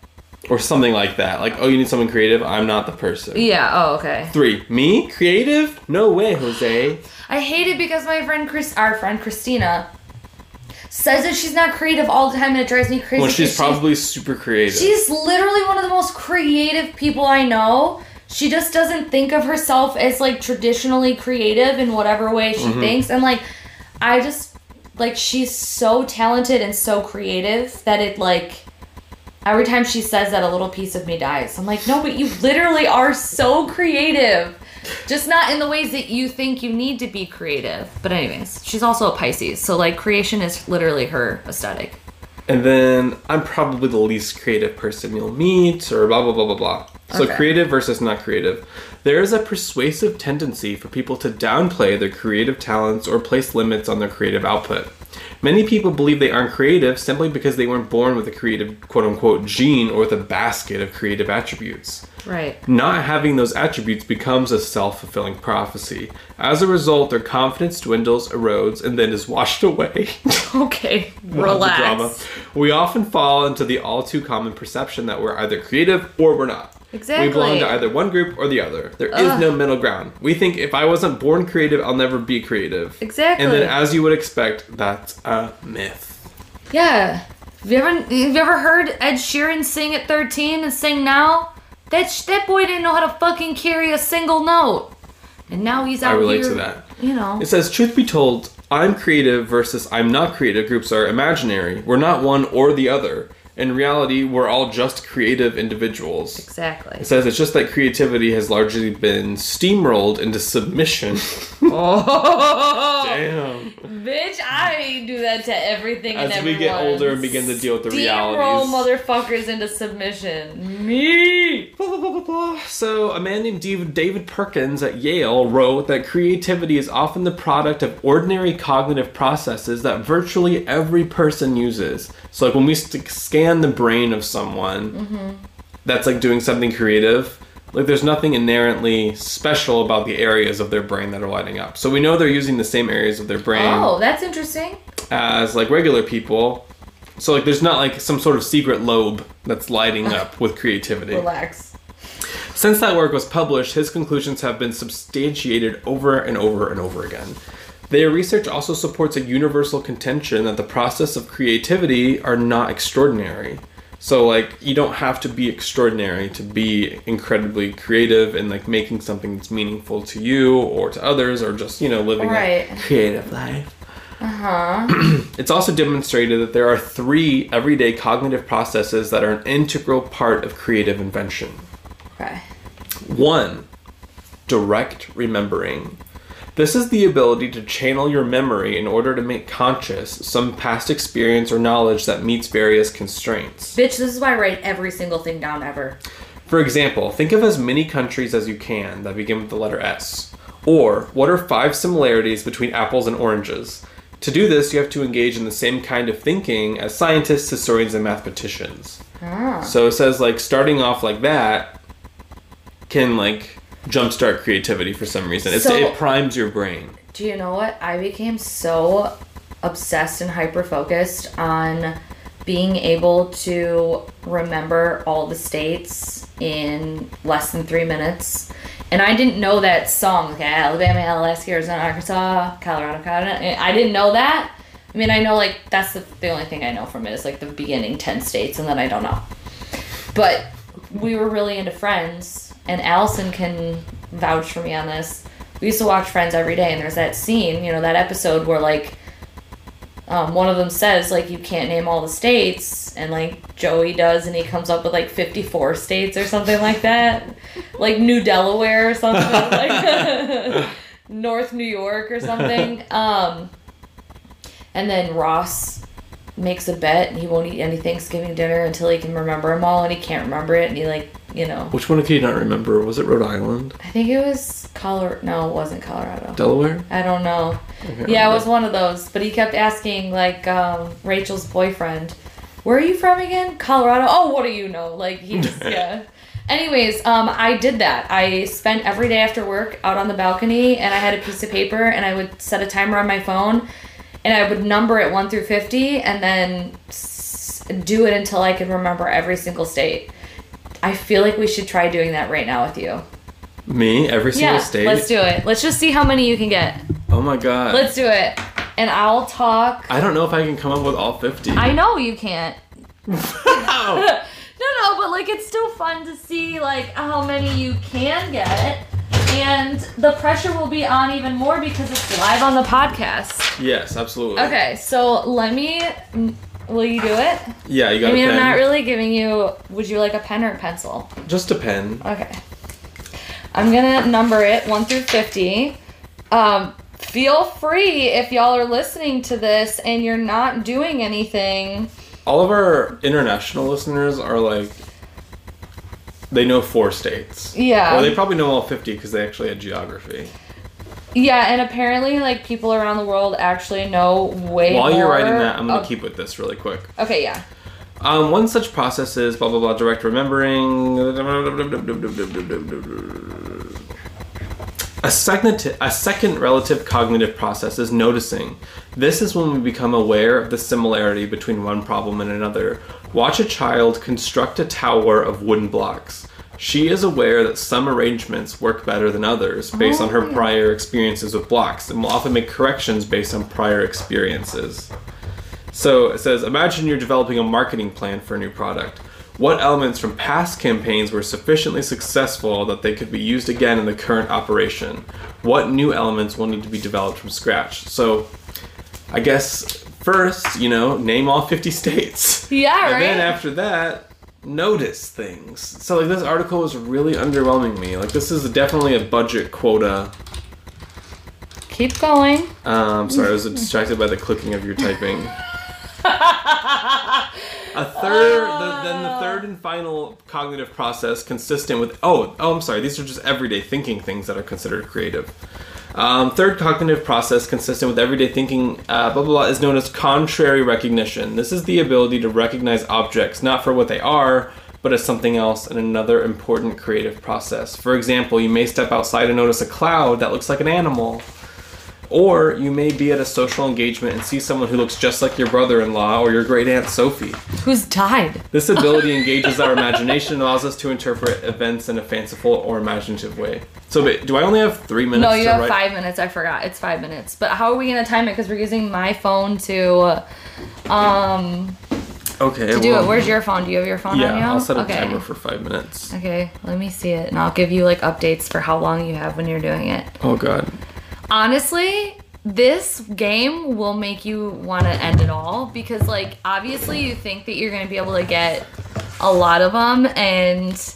or something like that. Like, oh, you need someone creative. I'm not the person. Yeah. Oh, okay. Three, me creative? No way, Jose. I hate it because my friend Chris, our friend Christina, says that she's not creative all the time, and it drives me crazy. Well, she's probably super creative. She's literally one of the most creative people I know. She just doesn't think of herself as like traditionally creative in whatever way she Mm-hmm. thinks. And like, I just, like, she's so talented and so creative that it, like, every time she says that, a little piece of me dies. I'm like, no, but you literally are so creative. Just not in the ways that you think you need to be creative. But, anyways, she's also a Pisces. So, like, creation is literally her aesthetic. And then I'm probably the least creative person you'll meet, or blah blah blah blah blah. So Okay. creative versus not creative. There is a persuasive tendency for people to downplay their creative talents or place limits on their creative output. Many people believe they aren't creative simply because they weren't born with a creative quote unquote gene or with a basket of creative attributes. Right. Not having those attributes becomes a self fulfilling prophecy. As a result, their confidence dwindles, erodes, and then is washed away. Okay. We'll have the drama. Relax. We often fall into the all too common perception that we're either creative or we're not. Exactly. We belong to either one group or the other. There is no middle ground. We think if I wasn't born creative, I'll never be creative. Exactly. And then, as you would expect, that's a myth. Yeah. Have you ever have you ever heard Ed Sheeran sing at 13 and sing now? That sh- that boy didn't know how to fucking carry a single note. And now he's out I relate here, to that. You know. It says, truth be told, I'm creative versus I'm not creative groups are imaginary. We're not one or the other. In reality, we're all just creative individuals. Exactly. It says it's just that creativity has largely been steamrolled into submission. Oh, Damn. bitch! I do that to everything and As we get older and begin to deal with the realities, Steamroll motherfuckers into submission. Me. Blah, blah, blah, blah, blah. So, a man named David Perkins at Yale wrote that creativity is often the product of ordinary cognitive processes that virtually every person uses. So, like when we scan the brain of someone mm-hmm. that's like doing something creative, like there's nothing inherently special about the areas of their brain that are lighting up. So, we know they're using the same areas of their brain Oh, that's interesting. as like regular people. So, like, there's not like some sort of secret lobe that's lighting up with creativity. Relax. Since that work was published, his conclusions have been substantiated over and over and over again. Their research also supports a universal contention that the process of creativity are not extraordinary. So like you don't have to be extraordinary to be incredibly creative and like making something that's meaningful to you or to others or just, you know, living Right. a creative life. Uh huh. It's also demonstrated that there are three everyday cognitive processes that are an integral part of creative invention. Okay. One, direct remembering. This is the ability to channel your memory in order to make conscious some past experience or knowledge that meets various constraints. Bitch, this is why I write every single thing down ever. For example, think of as many countries as you can that begin with the letter S. Or, what are five similarities between apples and oranges? To do this, you have to engage in the same kind of thinking as scientists, historians, and mathematicians. Ah. So it says like starting off like that can like jumpstart creativity for some reason. It's, So- it primes your brain. Do you know what? I became so obsessed and hyper focused on being able to remember all the states in less than three minutes. And I didn't know that song, like Alabama, Alaska, Arizona, Arkansas, Colorado, Colorado. I didn't know that. I mean, I know like that's the, the only thing I know from it is like the beginning 10 states, and then I don't know. But we were really into Friends, and Allison can vouch for me on this. We used to watch Friends every day, and there's that scene, you know, that episode where like um, one of them says like you can't name all the states, and like Joey does, and he comes up with like 54 states or something like that, like New Delaware or something, like North New York or something. Um, and then Ross makes a bet and he won't eat any Thanksgiving dinner until he can remember them all, and he can't remember it, and he like you know. Which one can you not remember? Was it Rhode Island? I think it was Colorado. No, it wasn't Colorado. Delaware? I don't know. I Yeah, it was one of those. But he kept asking, like, um, Rachel's boyfriend, "Where are you from again? Colorado? Oh, what do you know?" Like he just yeah. Anyways, um, I did that. I spent every day after work out on the balcony, and I had a piece of paper, and I would set a timer on my phone, and I would number it one through fifty, and then s- do it until I could remember every single state. I feel like we should try doing that right now with you. Me, every single stage? Yeah, state. let's do it. Let's just see how many you can get. Oh my god. Let's do it. And I'll talk. I don't know if I can come up with all 50. I know you can't. Wow. No, no, but like it's still fun to see like how many you can get. And the pressure will be on even more because it's live on the podcast. yes, absolutely. Okay, so let me. Will you do it? Yeah, you got I mean, I'm not really giving you. Would you like a pen or a pencil? Just a pen. Okay. I'm gonna number it 1 through 50. Um, feel free if y'all are listening to this and you're not doing anything. All of our international listeners are like, they know four states. Yeah. Or they probably know all 50 because they actually had geography. Yeah, and apparently, like, people around the world actually know way While you're writing that, I'm going to of- keep with this really quick. Okay, yeah. Um, one such process is blah blah blah direct remembering. A second, a second relative cognitive process is noticing. This is when we become aware of the similarity between one problem and another. Watch a child construct a tower of wooden blocks. She is aware that some arrangements work better than others based on her oh. prior experiences with blocks and will often make corrections based on prior experiences. So it says, imagine you're developing a marketing plan for a new product. What elements from past campaigns were sufficiently successful that they could be used again in the current operation? What new elements will need to be developed from scratch? So I guess first, you know, name all 50 states. Yeah, And right? then after that, notice things. So like this article was really underwhelming me. Like this is definitely a budget quota. Keep going. Um, sorry, I was distracted by the clicking of your typing. A third, the, then the third and final cognitive process consistent with oh oh I'm sorry these are just everyday thinking things that are considered creative. Um, third cognitive process consistent with everyday thinking uh, blah blah blah is known as contrary recognition. This is the ability to recognize objects not for what they are but as something else in another important creative process. For example, you may step outside and notice a cloud that looks like an animal. Or you may be at a social engagement and see someone who looks just like your brother in law or your great aunt Sophie. Who's died? This ability engages our imagination and allows us to interpret events in a fanciful or imaginative way. So, wait, do I only have three minutes No, you to have write? five minutes. I forgot. It's five minutes. But how are we gonna time it? Because we're using my phone to, um, Okay, to do well, it. Where's your phone? Do you have your phone Yeah, on you? I'll set a okay. timer for five minutes. Okay, let me see it, and I'll give you like updates for how long you have when you're doing it. Oh, God. Honestly, this game will make you want to end it all because, like, obviously, you think that you're gonna be able to get a lot of them, and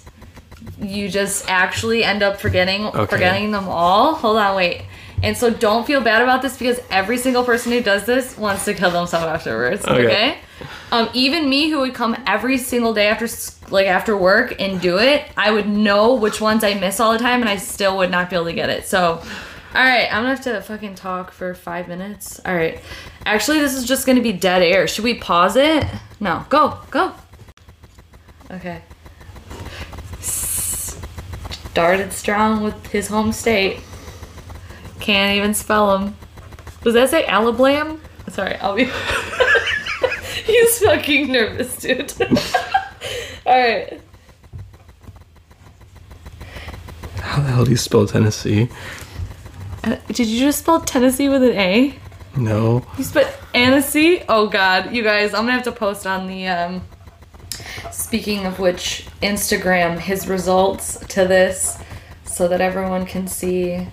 you just actually end up forgetting Okay. forgetting them all. Hold on, wait. And so, don't feel bad about this because every single person who does this wants to kill themselves afterwards. Okay. okay? Um, even me, who would come every single day after like after work and do it, I would know which ones I miss all the time, and I still would not be able to get it. So, all right, I'm gonna have to fucking talk for five minutes. All right, actually, this is just gonna be dead air. Should we pause it? No, go, go. Okay. Started strong with his home state. Can't even spell him. Does that say Alablam? Sorry, I'll be. He's fucking nervous, dude. Alright. How the hell do you spell Tennessee? Uh, Did you just spell Tennessee with an A? No. You spelled Annecy? Oh god, you guys, I'm gonna have to post on the um speaking of which Instagram his results to this so that everyone can see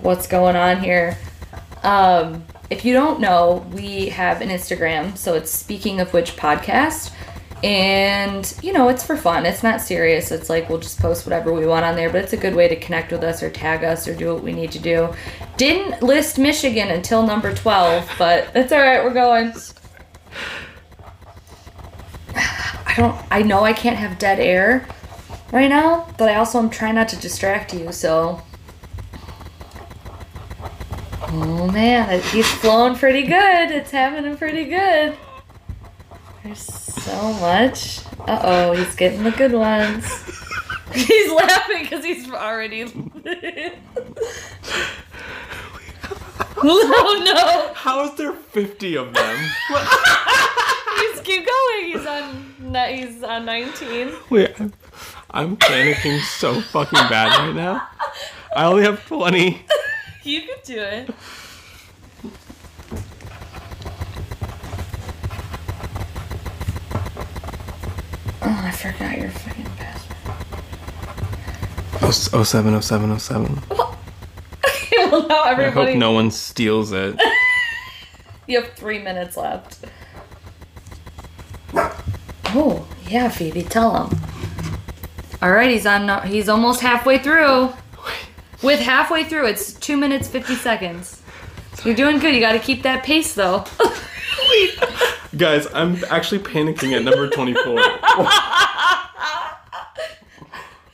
what's going on here. Um if you don't know, we have an Instagram, so it's speaking of which podcast. And you know, it's for fun. It's not serious. It's like we'll just post whatever we want on there, but it's a good way to connect with us or tag us or do what we need to do. Didn't list Michigan until number 12, but that's all right. We're going. I don't I know I can't have dead air right now, but I also am trying not to distract you, so Oh man, he's flowing pretty good. It's happening pretty good. There's so much. Uh oh, he's getting the good ones. He's laughing because he's already. oh no! How is there 50 of them? Just keep going. He's on he's on 19. Wait, I'm, I'm panicking so fucking bad right now. I only have 20. You could do it. Oh, I forgot your fucking password. Oh, 07, 07, 07. Okay, well now I hope no one steals it. You have three minutes left. Oh, yeah, Phoebe, tell him. All right, he's on. He's almost halfway through. With halfway through, it's two minutes fifty seconds. You're doing good. You got to keep that pace, though. Guys, I'm actually panicking at number 24.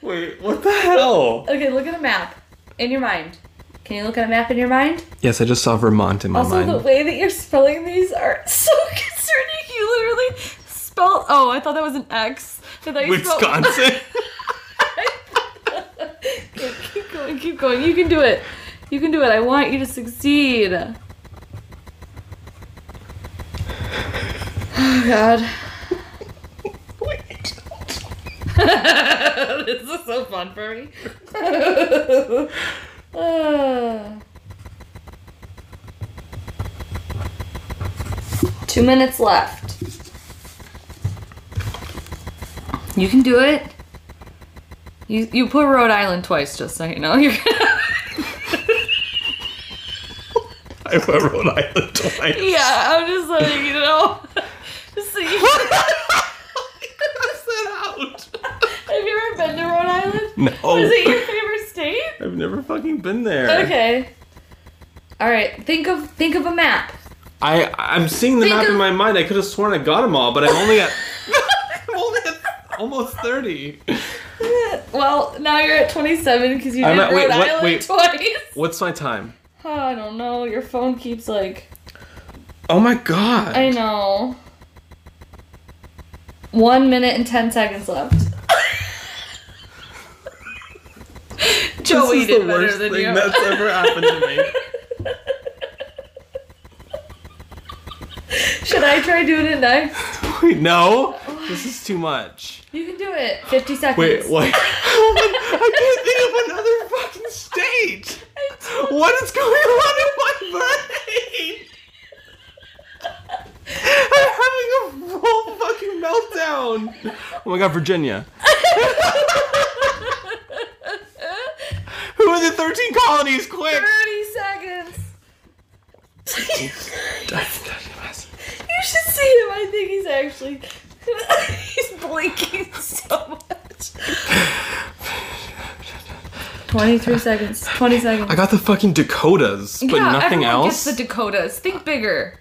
Wait, what the hell? okay, look at a map in your mind. Can you look at a map in your mind? Yes, I just saw Vermont in my mind. Also, the way that you're spelling these are so concerning. You literally spelled. Oh, I thought that was an X. I thought you spelled- Wisconsin. Okay, keep going, keep going. You can do it. You can do it. I want you to succeed. Oh God. This is so fun for me. Two minutes left. You can do it. You you put Rhode Island twice, just so you know. You're I put Rhode Island twice. yeah, I'm just letting you know. Just so you Cross that out. Have you ever been to Rhode Island? No. Was it your favorite state? I've never fucking been there. Okay. All right. Think of think of a map. I I'm seeing the Think map of- in my mind. I could have sworn I got them all, but I'm only at I'm only at almost thirty. Well, now you're at 27 because you I'm did Rhode wait, what- Island wait. twice. What's my time? Oh, I don't know. Your phone keeps like. Oh my god. I know. One minute and 10 seconds left. Joey this is did the better worst than thing you. that's ever happened to me. Should I try doing it next? Wait, no, this is too much. You can do it. 50 seconds. Wait, what? I can't think of another fucking state. What is going on in my brain? I'm having a full fucking meltdown. Oh my god, Virginia. Who are the 13 colonies? Quick! 30 seconds. You should see him. I think he's actually. he's blinking so much. 23 seconds. 20 seconds. I got the fucking Dakotas, but yeah, nothing everyone else. gets the Dakotas. Think bigger.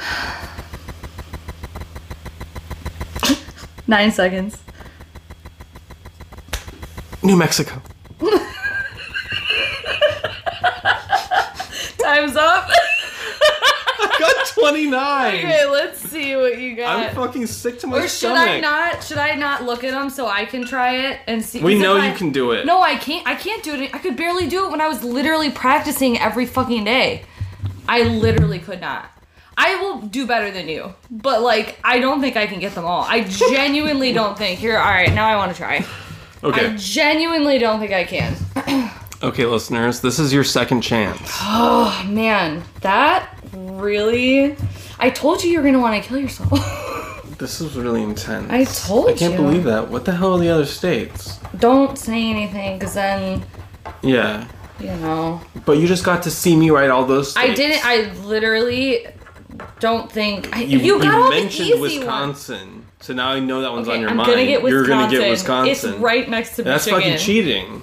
Nine seconds. New Mexico. Time's up. I got 29. okay, let's see what you got. I'm fucking sick to my or should stomach. I not? Should I not look at them so I can try it and see? We know you I- can do it. No, I can't. I can't do it. I could barely do it when I was literally practicing every fucking day. I literally could not. I will do better than you, but like I don't think I can get them all. I genuinely don't think. Here, all right, now I want to try. Okay. I genuinely don't think I can. Okay, listeners, this is your second chance. Oh man, that really. I told you you were gonna want to kill yourself. This is really intense. I told you. I can't you. believe that. What the hell are the other states? don't say anything, cause then Yeah. you know. But you just got to see me write all those states. I didn't. I literally don't think. I, You, you, got you all mentioned the easy ones. Wisconsin. So now I know that one's Okay, on your I'm mind. gonna get Wisconsin. You're gonna get Wisconsin. It's right next to Michigan. That's fucking cheating.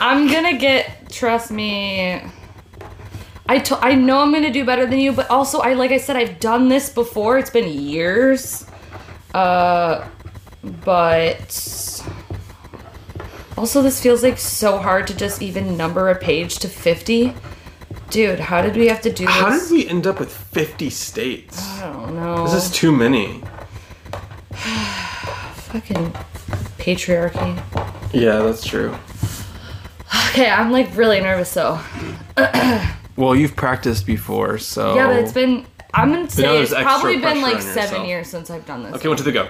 I'm gonna get. Trust me. I to- I know I'm gonna do better than you, but also I like I said I've done this before. It's been years. Uh, but also this feels like so hard to just even number a page to 50. Dude, how did we have to do this? How did we end up with 50 states? I don't know. This is too many. fucking patriarchy. Yeah, that's true. Okay, I'm like really nervous though. Well, you've practiced before, so. Yeah, but it's been I'm gonna say it's probably been like seven yourself. years since I've done this. Okay, one, two, three, go.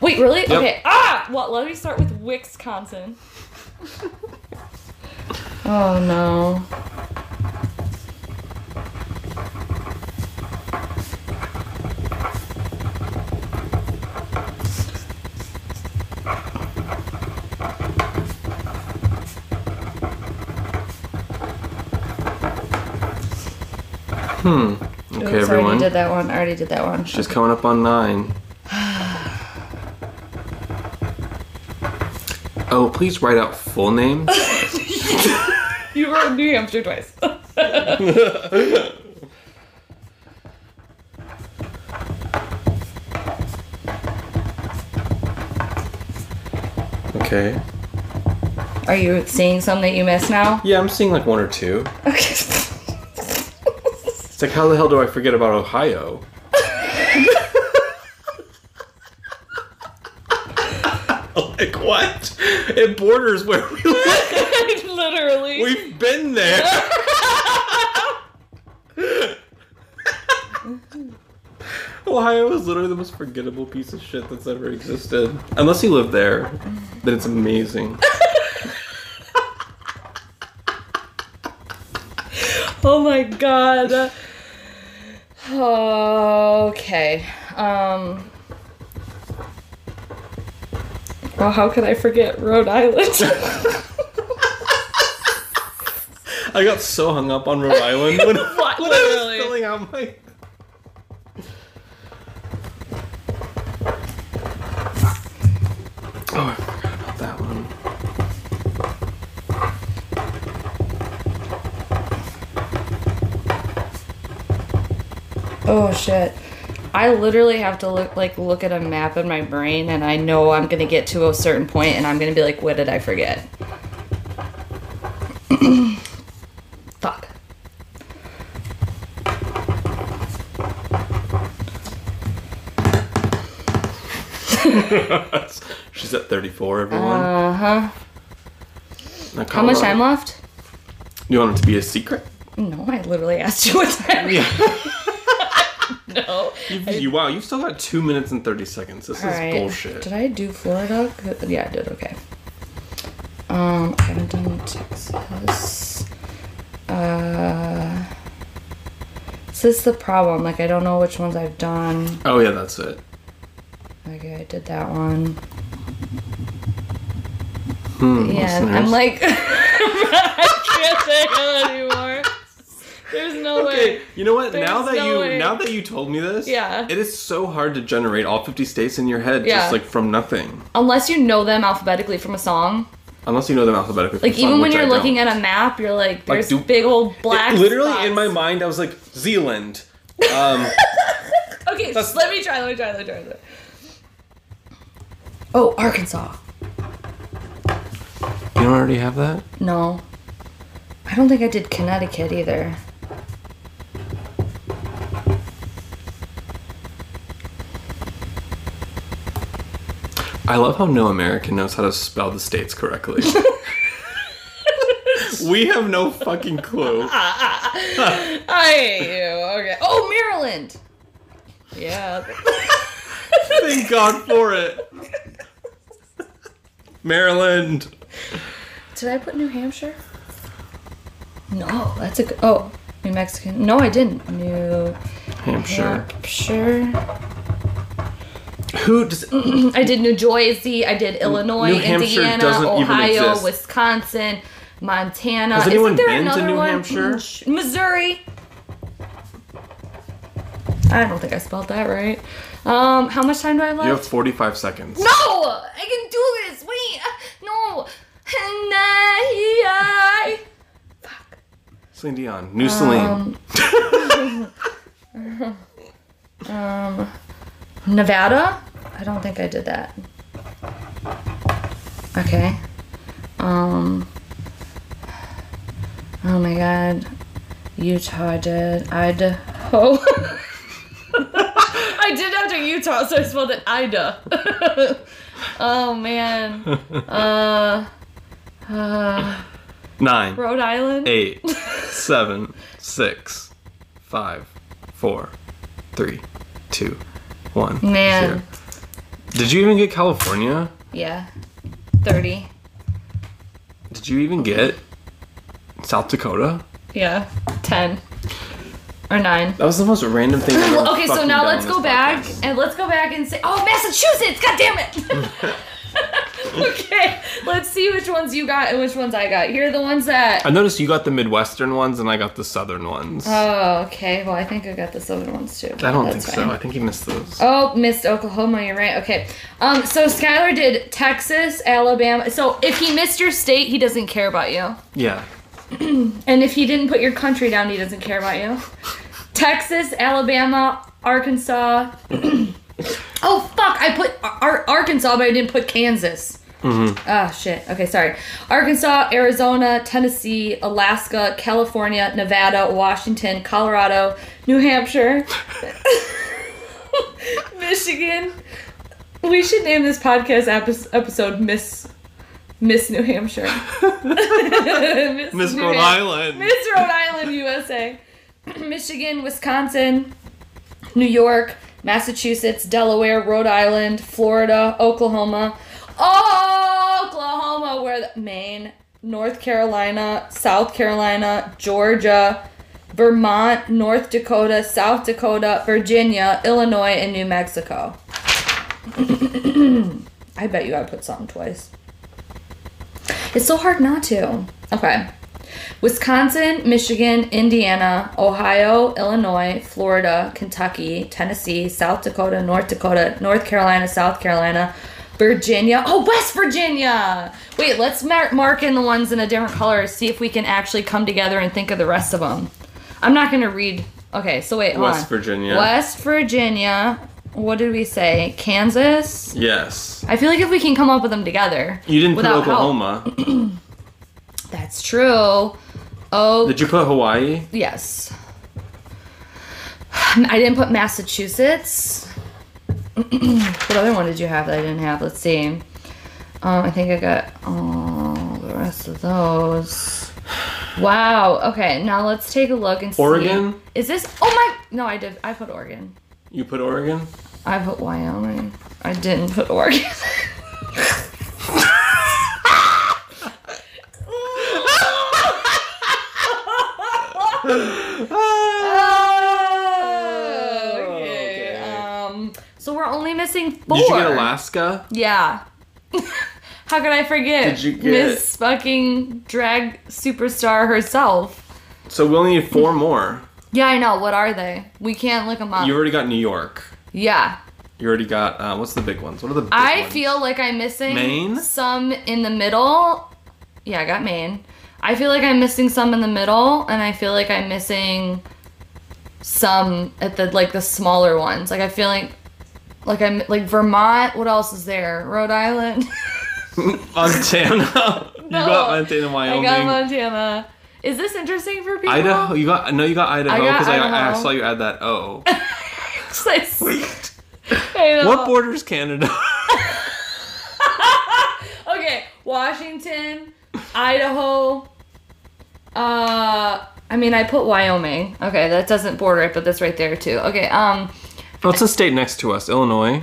Wait, really? Okay. Ah! Well, let me start with Wisconsin. oh no. Hmm. Okay, Oops, I already everyone. did that one. I already did that one. She's coming up on nine. oh, please write out full names. You wrote New Hampshire twice. Okay. Are you seeing some that you missed now? Yeah, I'm seeing like one or two. Okay. It's like, how the hell do I forget about Ohio? like what? It borders where we live. Literally. We've been there. Ohio is literally the most forgettable piece of shit that's ever existed. Unless you live there, then it's amazing. Oh my god. Okay. Um. Well, how could I forget Rhode Island? I got so hung up on Rhode Island when, when I Literally. was filling out my. Oh, I forgot about that one. oh shit. I literally have to look like look at a map in my brain and I know I'm gonna get to a certain point and I'm gonna be like, what did I forget? Fuck. She's at 34, everyone. Uh huh. How much time left? You want it to be a secret? No, I literally asked you what time. Yeah. No. you, you, wow, you've still got two minutes and 30 seconds. This is Alright. bullshit. Did I do Florida? Yeah, I did. Okay. Um, I haven't done Texas. Uh, this is the problem. Like, I don't know which ones I've done. Oh, yeah, that's it. Okay, I did that one. Hmm, Yeah, listeners. I'm like, I can't say it anymore. There's no Okay, way. you know what? now that no you way. now that you told me this, Yeah. it is so hard to generate all 50 states in your head Yeah. just like from nothing. Unless you know them alphabetically from a song. Unless you know them alphabetically. Like, even when you're looking at a map, you're like, there's do- big old black. literally spots. in my mind, I was like Zealand. Um, Okay, That's- let me try. Let me try. Let me try. Let me try. Oh, Arkansas. you don't already have that? No, I don't think I did Connecticut either. I love how no American knows how to spell the states correctly. we have no fucking clue. I hate you. Okay. Oh, Maryland. Yeah. Thank God for it. Maryland. Did I put New Hampshire? No, that's a good. Oh, New Mexican. No, I didn't. New Hampshire. Hampshire. Who does I did New Jersey. I did Illinois, Indiana, Ohio. Wisconsin, Montana. Has anyone Isn't there been to another New one? Hampshire? Mm, Missouri. I don't think I spelled that right. Um, how much time do I have left? You have 45 seconds. No, I can do this. Wait, uh, no. And I, I- Fuck. Celine Dion. New Celine. Um, Nevada. I don't think I did that. Okay. Um. Oh my God. Utah I did. Idaho. I did after Utah, so I spelled it Ida. oh man. Uh. Uh. Nine, Rhode Island. eight, seven, six, five, four, Three, two, one. Man. zero. Did you even get California? Yeah. 30. Did you even get South Dakota? Yeah. 10. Or 9. That was the most random thing. I've ever Okay, so fucking now done let's on go back podcast. and let's go back and say, oh, Massachusetts! God damn it! okay, let's see which ones you got and which ones I got. Here are the ones that. I noticed you got the Midwestern ones and I got the Southern ones. Oh, okay. Well, I think I got the southern ones too. I don't think fine. so. I think you missed those. Oh, missed Oklahoma. You're right. Okay. Um. So Skylar did Texas, Alabama. So if he missed your state, he doesn't care about you. Yeah. And if he didn't put your country down, he doesn't care about you. Texas, Alabama, Arkansas. oh fuck! I put Ar- Arkansas, but I didn't put Kansas. Mm-hmm. Ah shit. Okay, sorry. Arkansas, Arizona, Tennessee, Alaska, California, Nevada, Washington, Colorado, New Hampshire, Michigan. We should name this podcast episode Miss Miss New Hampshire. Miss, Miss New Rhode Ham- Island. Miss Rhode Island, USA. Michigan, Wisconsin, New York, Massachusetts, Delaware, Rhode Island, Florida, Oklahoma. Oklahoma, where the, Maine, North Carolina, South Carolina, Georgia, Vermont, North Dakota, South Dakota, Virginia, Illinois, and New Mexico. I bet you I put something twice. It's so hard not to. Okay. Wisconsin, Michigan, Indiana, Ohio, Illinois, Florida, Kentucky, Tennessee, South Dakota, North Dakota, North Carolina, South Carolina, Virginia. Oh, West Virginia! Wait, let's mar- mark in the ones in a different color, see if we can actually come together and think of the rest of them. I'm not gonna read. Okay, so wait, West. Virginia. West Virginia. What did we say? Kansas? Yes. I feel like if we can come up with them together. You didn't put Oklahoma. That's true. Oh, Did you put Hawaii? yes. I didn't put Massachusetts. what other one did you have that I didn't have? Let's see. Um, I think I got all the rest of those. Wow. Okay, now let's take a look and see. Oregon? Is this? Oh my! No, I did. I put Oregon. You put Oregon? I put Wyoming. I didn't put Oregon. okay. okay. Um. So we're only missing four. Did you get Alaska? Yeah. How could I forget? Did you get- Miss fucking drag superstar herself? So we only need four more. Yeah, I know. What are they? We can't look them up. You already got New York. yeah. You already got uh, what's the big ones? What are the big I ones? feel like I'm missing Maine? some in the middle. Yeah, I got Maine. I feel like I'm missing some in the middle, and I feel like I'm missing some at the like the smaller ones. Like I feel like like I'm like Vermont. What else is there? Rhode Island. Montana. you No, got Montana, Wyoming. I got Montana. Is this interesting for people? Idaho. You got no. You got Idaho I got because I, I, Idaho. saw you add that O. Wait. I know. what borders Canada? Okay, Washington, Idaho. Uh, I mean, I put Wyoming. Okay, that doesn't border it, but that's right there too. Okay, um, What's the state next to us? Illinois.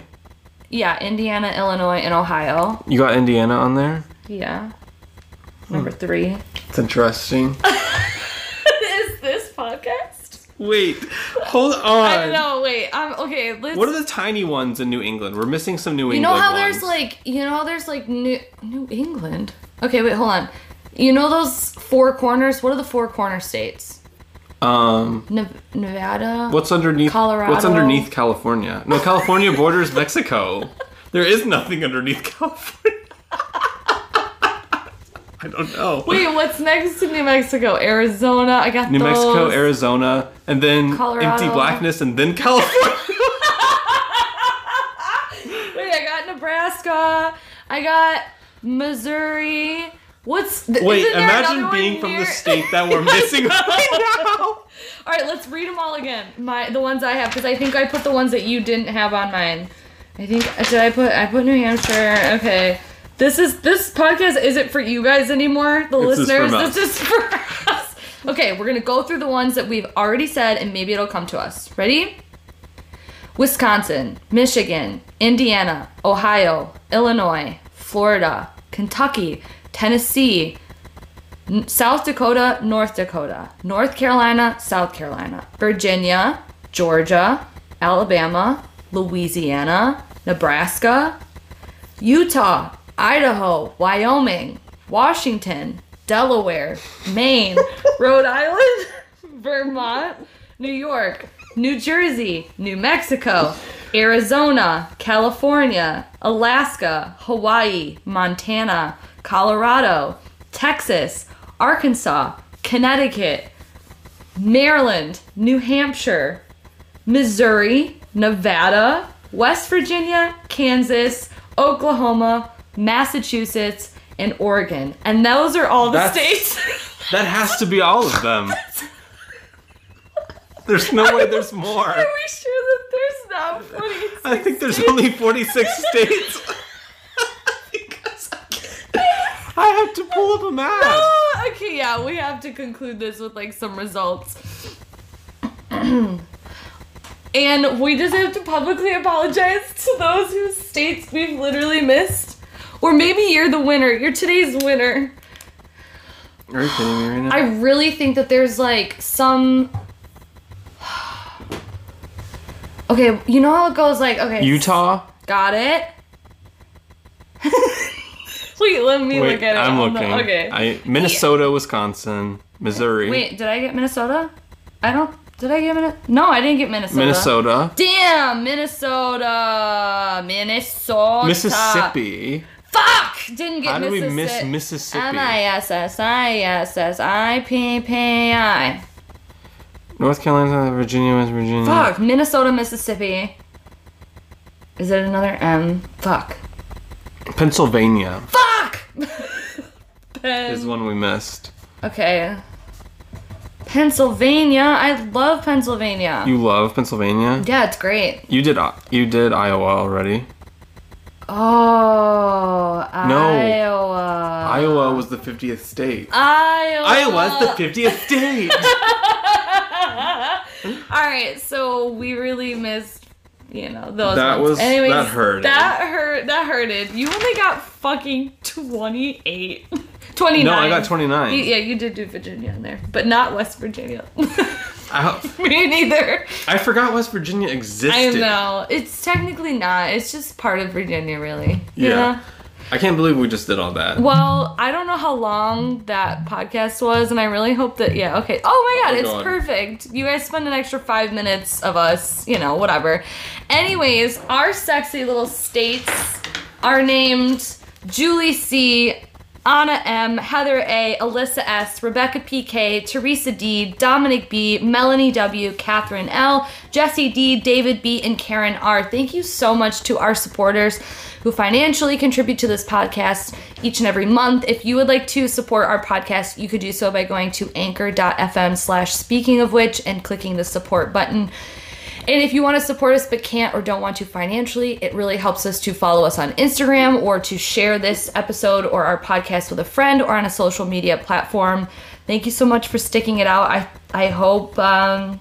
yeah, Indiana, Illinois, and Ohio. You got Indiana on there. Yeah. Number three. It's interesting. Is this podcast? Wait, hold on. I don't know. Wait. Um. Okay. Let's. What are the tiny ones in New England? We're missing some New you England. You know how ones. there's like you know how there's like New New England. Okay. Wait. Hold on. You know those four corners? What are the four corner states? um. Nev- Nevada. What's underneath? Colorado. What's underneath California? No, California borders Mexico. There is nothing underneath California. I don't know. Wait, what's next to New Mexico? Arizona. I got New those. Mexico, Arizona, and then Colorado. empty blackness, and then California. Wait, I got Nebraska. I got Missouri. What's th- Wait, imagine being from near- the state that we're missing. All right, let's read them all again. My the ones I have because I think I put the ones that you didn't have on mine. I think did I put I put New Hampshire. Okay. This is this podcast isn't for you guys anymore, the This listeners. us. This is for us. Okay, we're gonna go through the ones that we've already said and maybe it'll come to us. Ready? Wisconsin, Michigan, Indiana, Ohio, Illinois, Florida, Kentucky, Tennessee, South Dakota, North Dakota, North Carolina, South Carolina, Virginia, Georgia, Alabama, Louisiana, Nebraska, Utah, Idaho, Wyoming, Washington, Delaware, Maine, Rhode Island, Vermont, New York, New Jersey, New Mexico, Arizona, California, Alaska, Hawaii, Montana, Colorado, Texas, Arkansas, Connecticut, Maryland, New Hampshire, Missouri, Nevada, West Virginia, Kansas, Oklahoma, Massachusetts, and Oregon. And those are all the That's- states. That has to be all of them. There's no way there's more. Are we sure that there's not 46? I think there's only 46 states. Because I have to pull up a map. Oh, okay, yeah, we have to conclude this with like some results. and we just have to publicly apologize to those whose states we've literally missed. Or maybe you're the winner. You're today's winner. Are you kidding me right now? I really think that there's like some. Okay, you know how it goes like, okay. Utah? Got it? Wait, let me Wait, look at it. I'm on the- looking. okay. I, Minnesota, Wisconsin, Missouri. Wait, did I get Minnesota? I don't. Did I get Minnesota? No, I didn't get Minnesota. Minnesota. Damn, Minnesota. Minnesota. Mississippi. Fuck! Didn't get Mississippi. How do we miss Mississippi? M I S S I S S I P P I. North Carolina, Virginia, West Virginia. Fuck, Minnesota, Mississippi. Is it another M? Fuck. Pennsylvania Fuck! Pen- is one we missed. Okay. Pennsylvania. I love Pennsylvania. You love Pennsylvania? yeah, it's great. You did uh, you did Iowa already. Oh, No. Iowa. Iowa was the 50th state. Iowa. Iowa's the 50th state. All right, so we really missed, you know, those. That ones. was- Anyways, that hurt. That hurt. That hurted. You only got fucking twenty eight. 29. no, I got 29. You- yeah, you did do Virginia in there, but not West Virginia. Me neither. I forgot West Virginia existed. I know. It's technically not. It's just part of Virginia, really. You Yeah. I can't believe we just did all that. Well, I don't know how long that podcast was, and I really hope that, yeah, okay. Oh my oh god, Oh, it's God. perfect. You guys spend an extra five minutes of us, you know, whatever. Anyways, our sexy little states are named Julie C., Anna M., Heather A., Alyssa S., Rebecca PK, Teresa D., Dominic B., Melanie W., Catherine L., Jesse D., David B., and Karen R. Thank you so much to our supporters who financially contribute to this podcast each and every month. If you would like to support our podcast, you could do so by going to anchor.fm slash speaking of which and clicking the support button. And if you want to support us but can't or don't want to financially, it really helps us to follow us on Instagram or to share this episode or our podcast with a friend or on a social media platform. Thank you so much for sticking it out. I I hope um,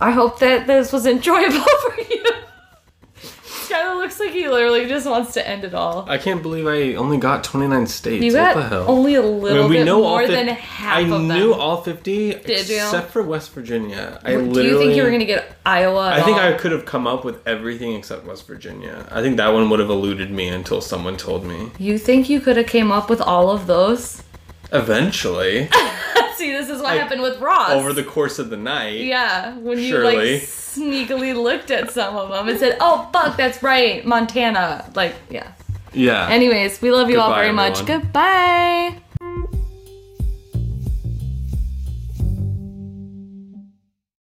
I hope that this was enjoyable for you. Kind of looks like he literally just wants to end it all. I can't believe I only got 29 states. You what got the hell? only a little mean, we bit more than half I of them. I knew all 50 you? except for West Virginia. I Do you think you were gonna get Iowa? At I think all? I could have come up with everything except West Virginia. I think that one would have eluded me until someone told me. You think you could have came up with all of those? Eventually, See, this is what Like, happened with Ross. over the course of the night. yeah, when you Surely. like sneakily looked at some of them and said, "Oh fuck, that's right, Montana." Like, yeah. Yeah. Anyways, we love you all Goodbye, very much. Goodbye.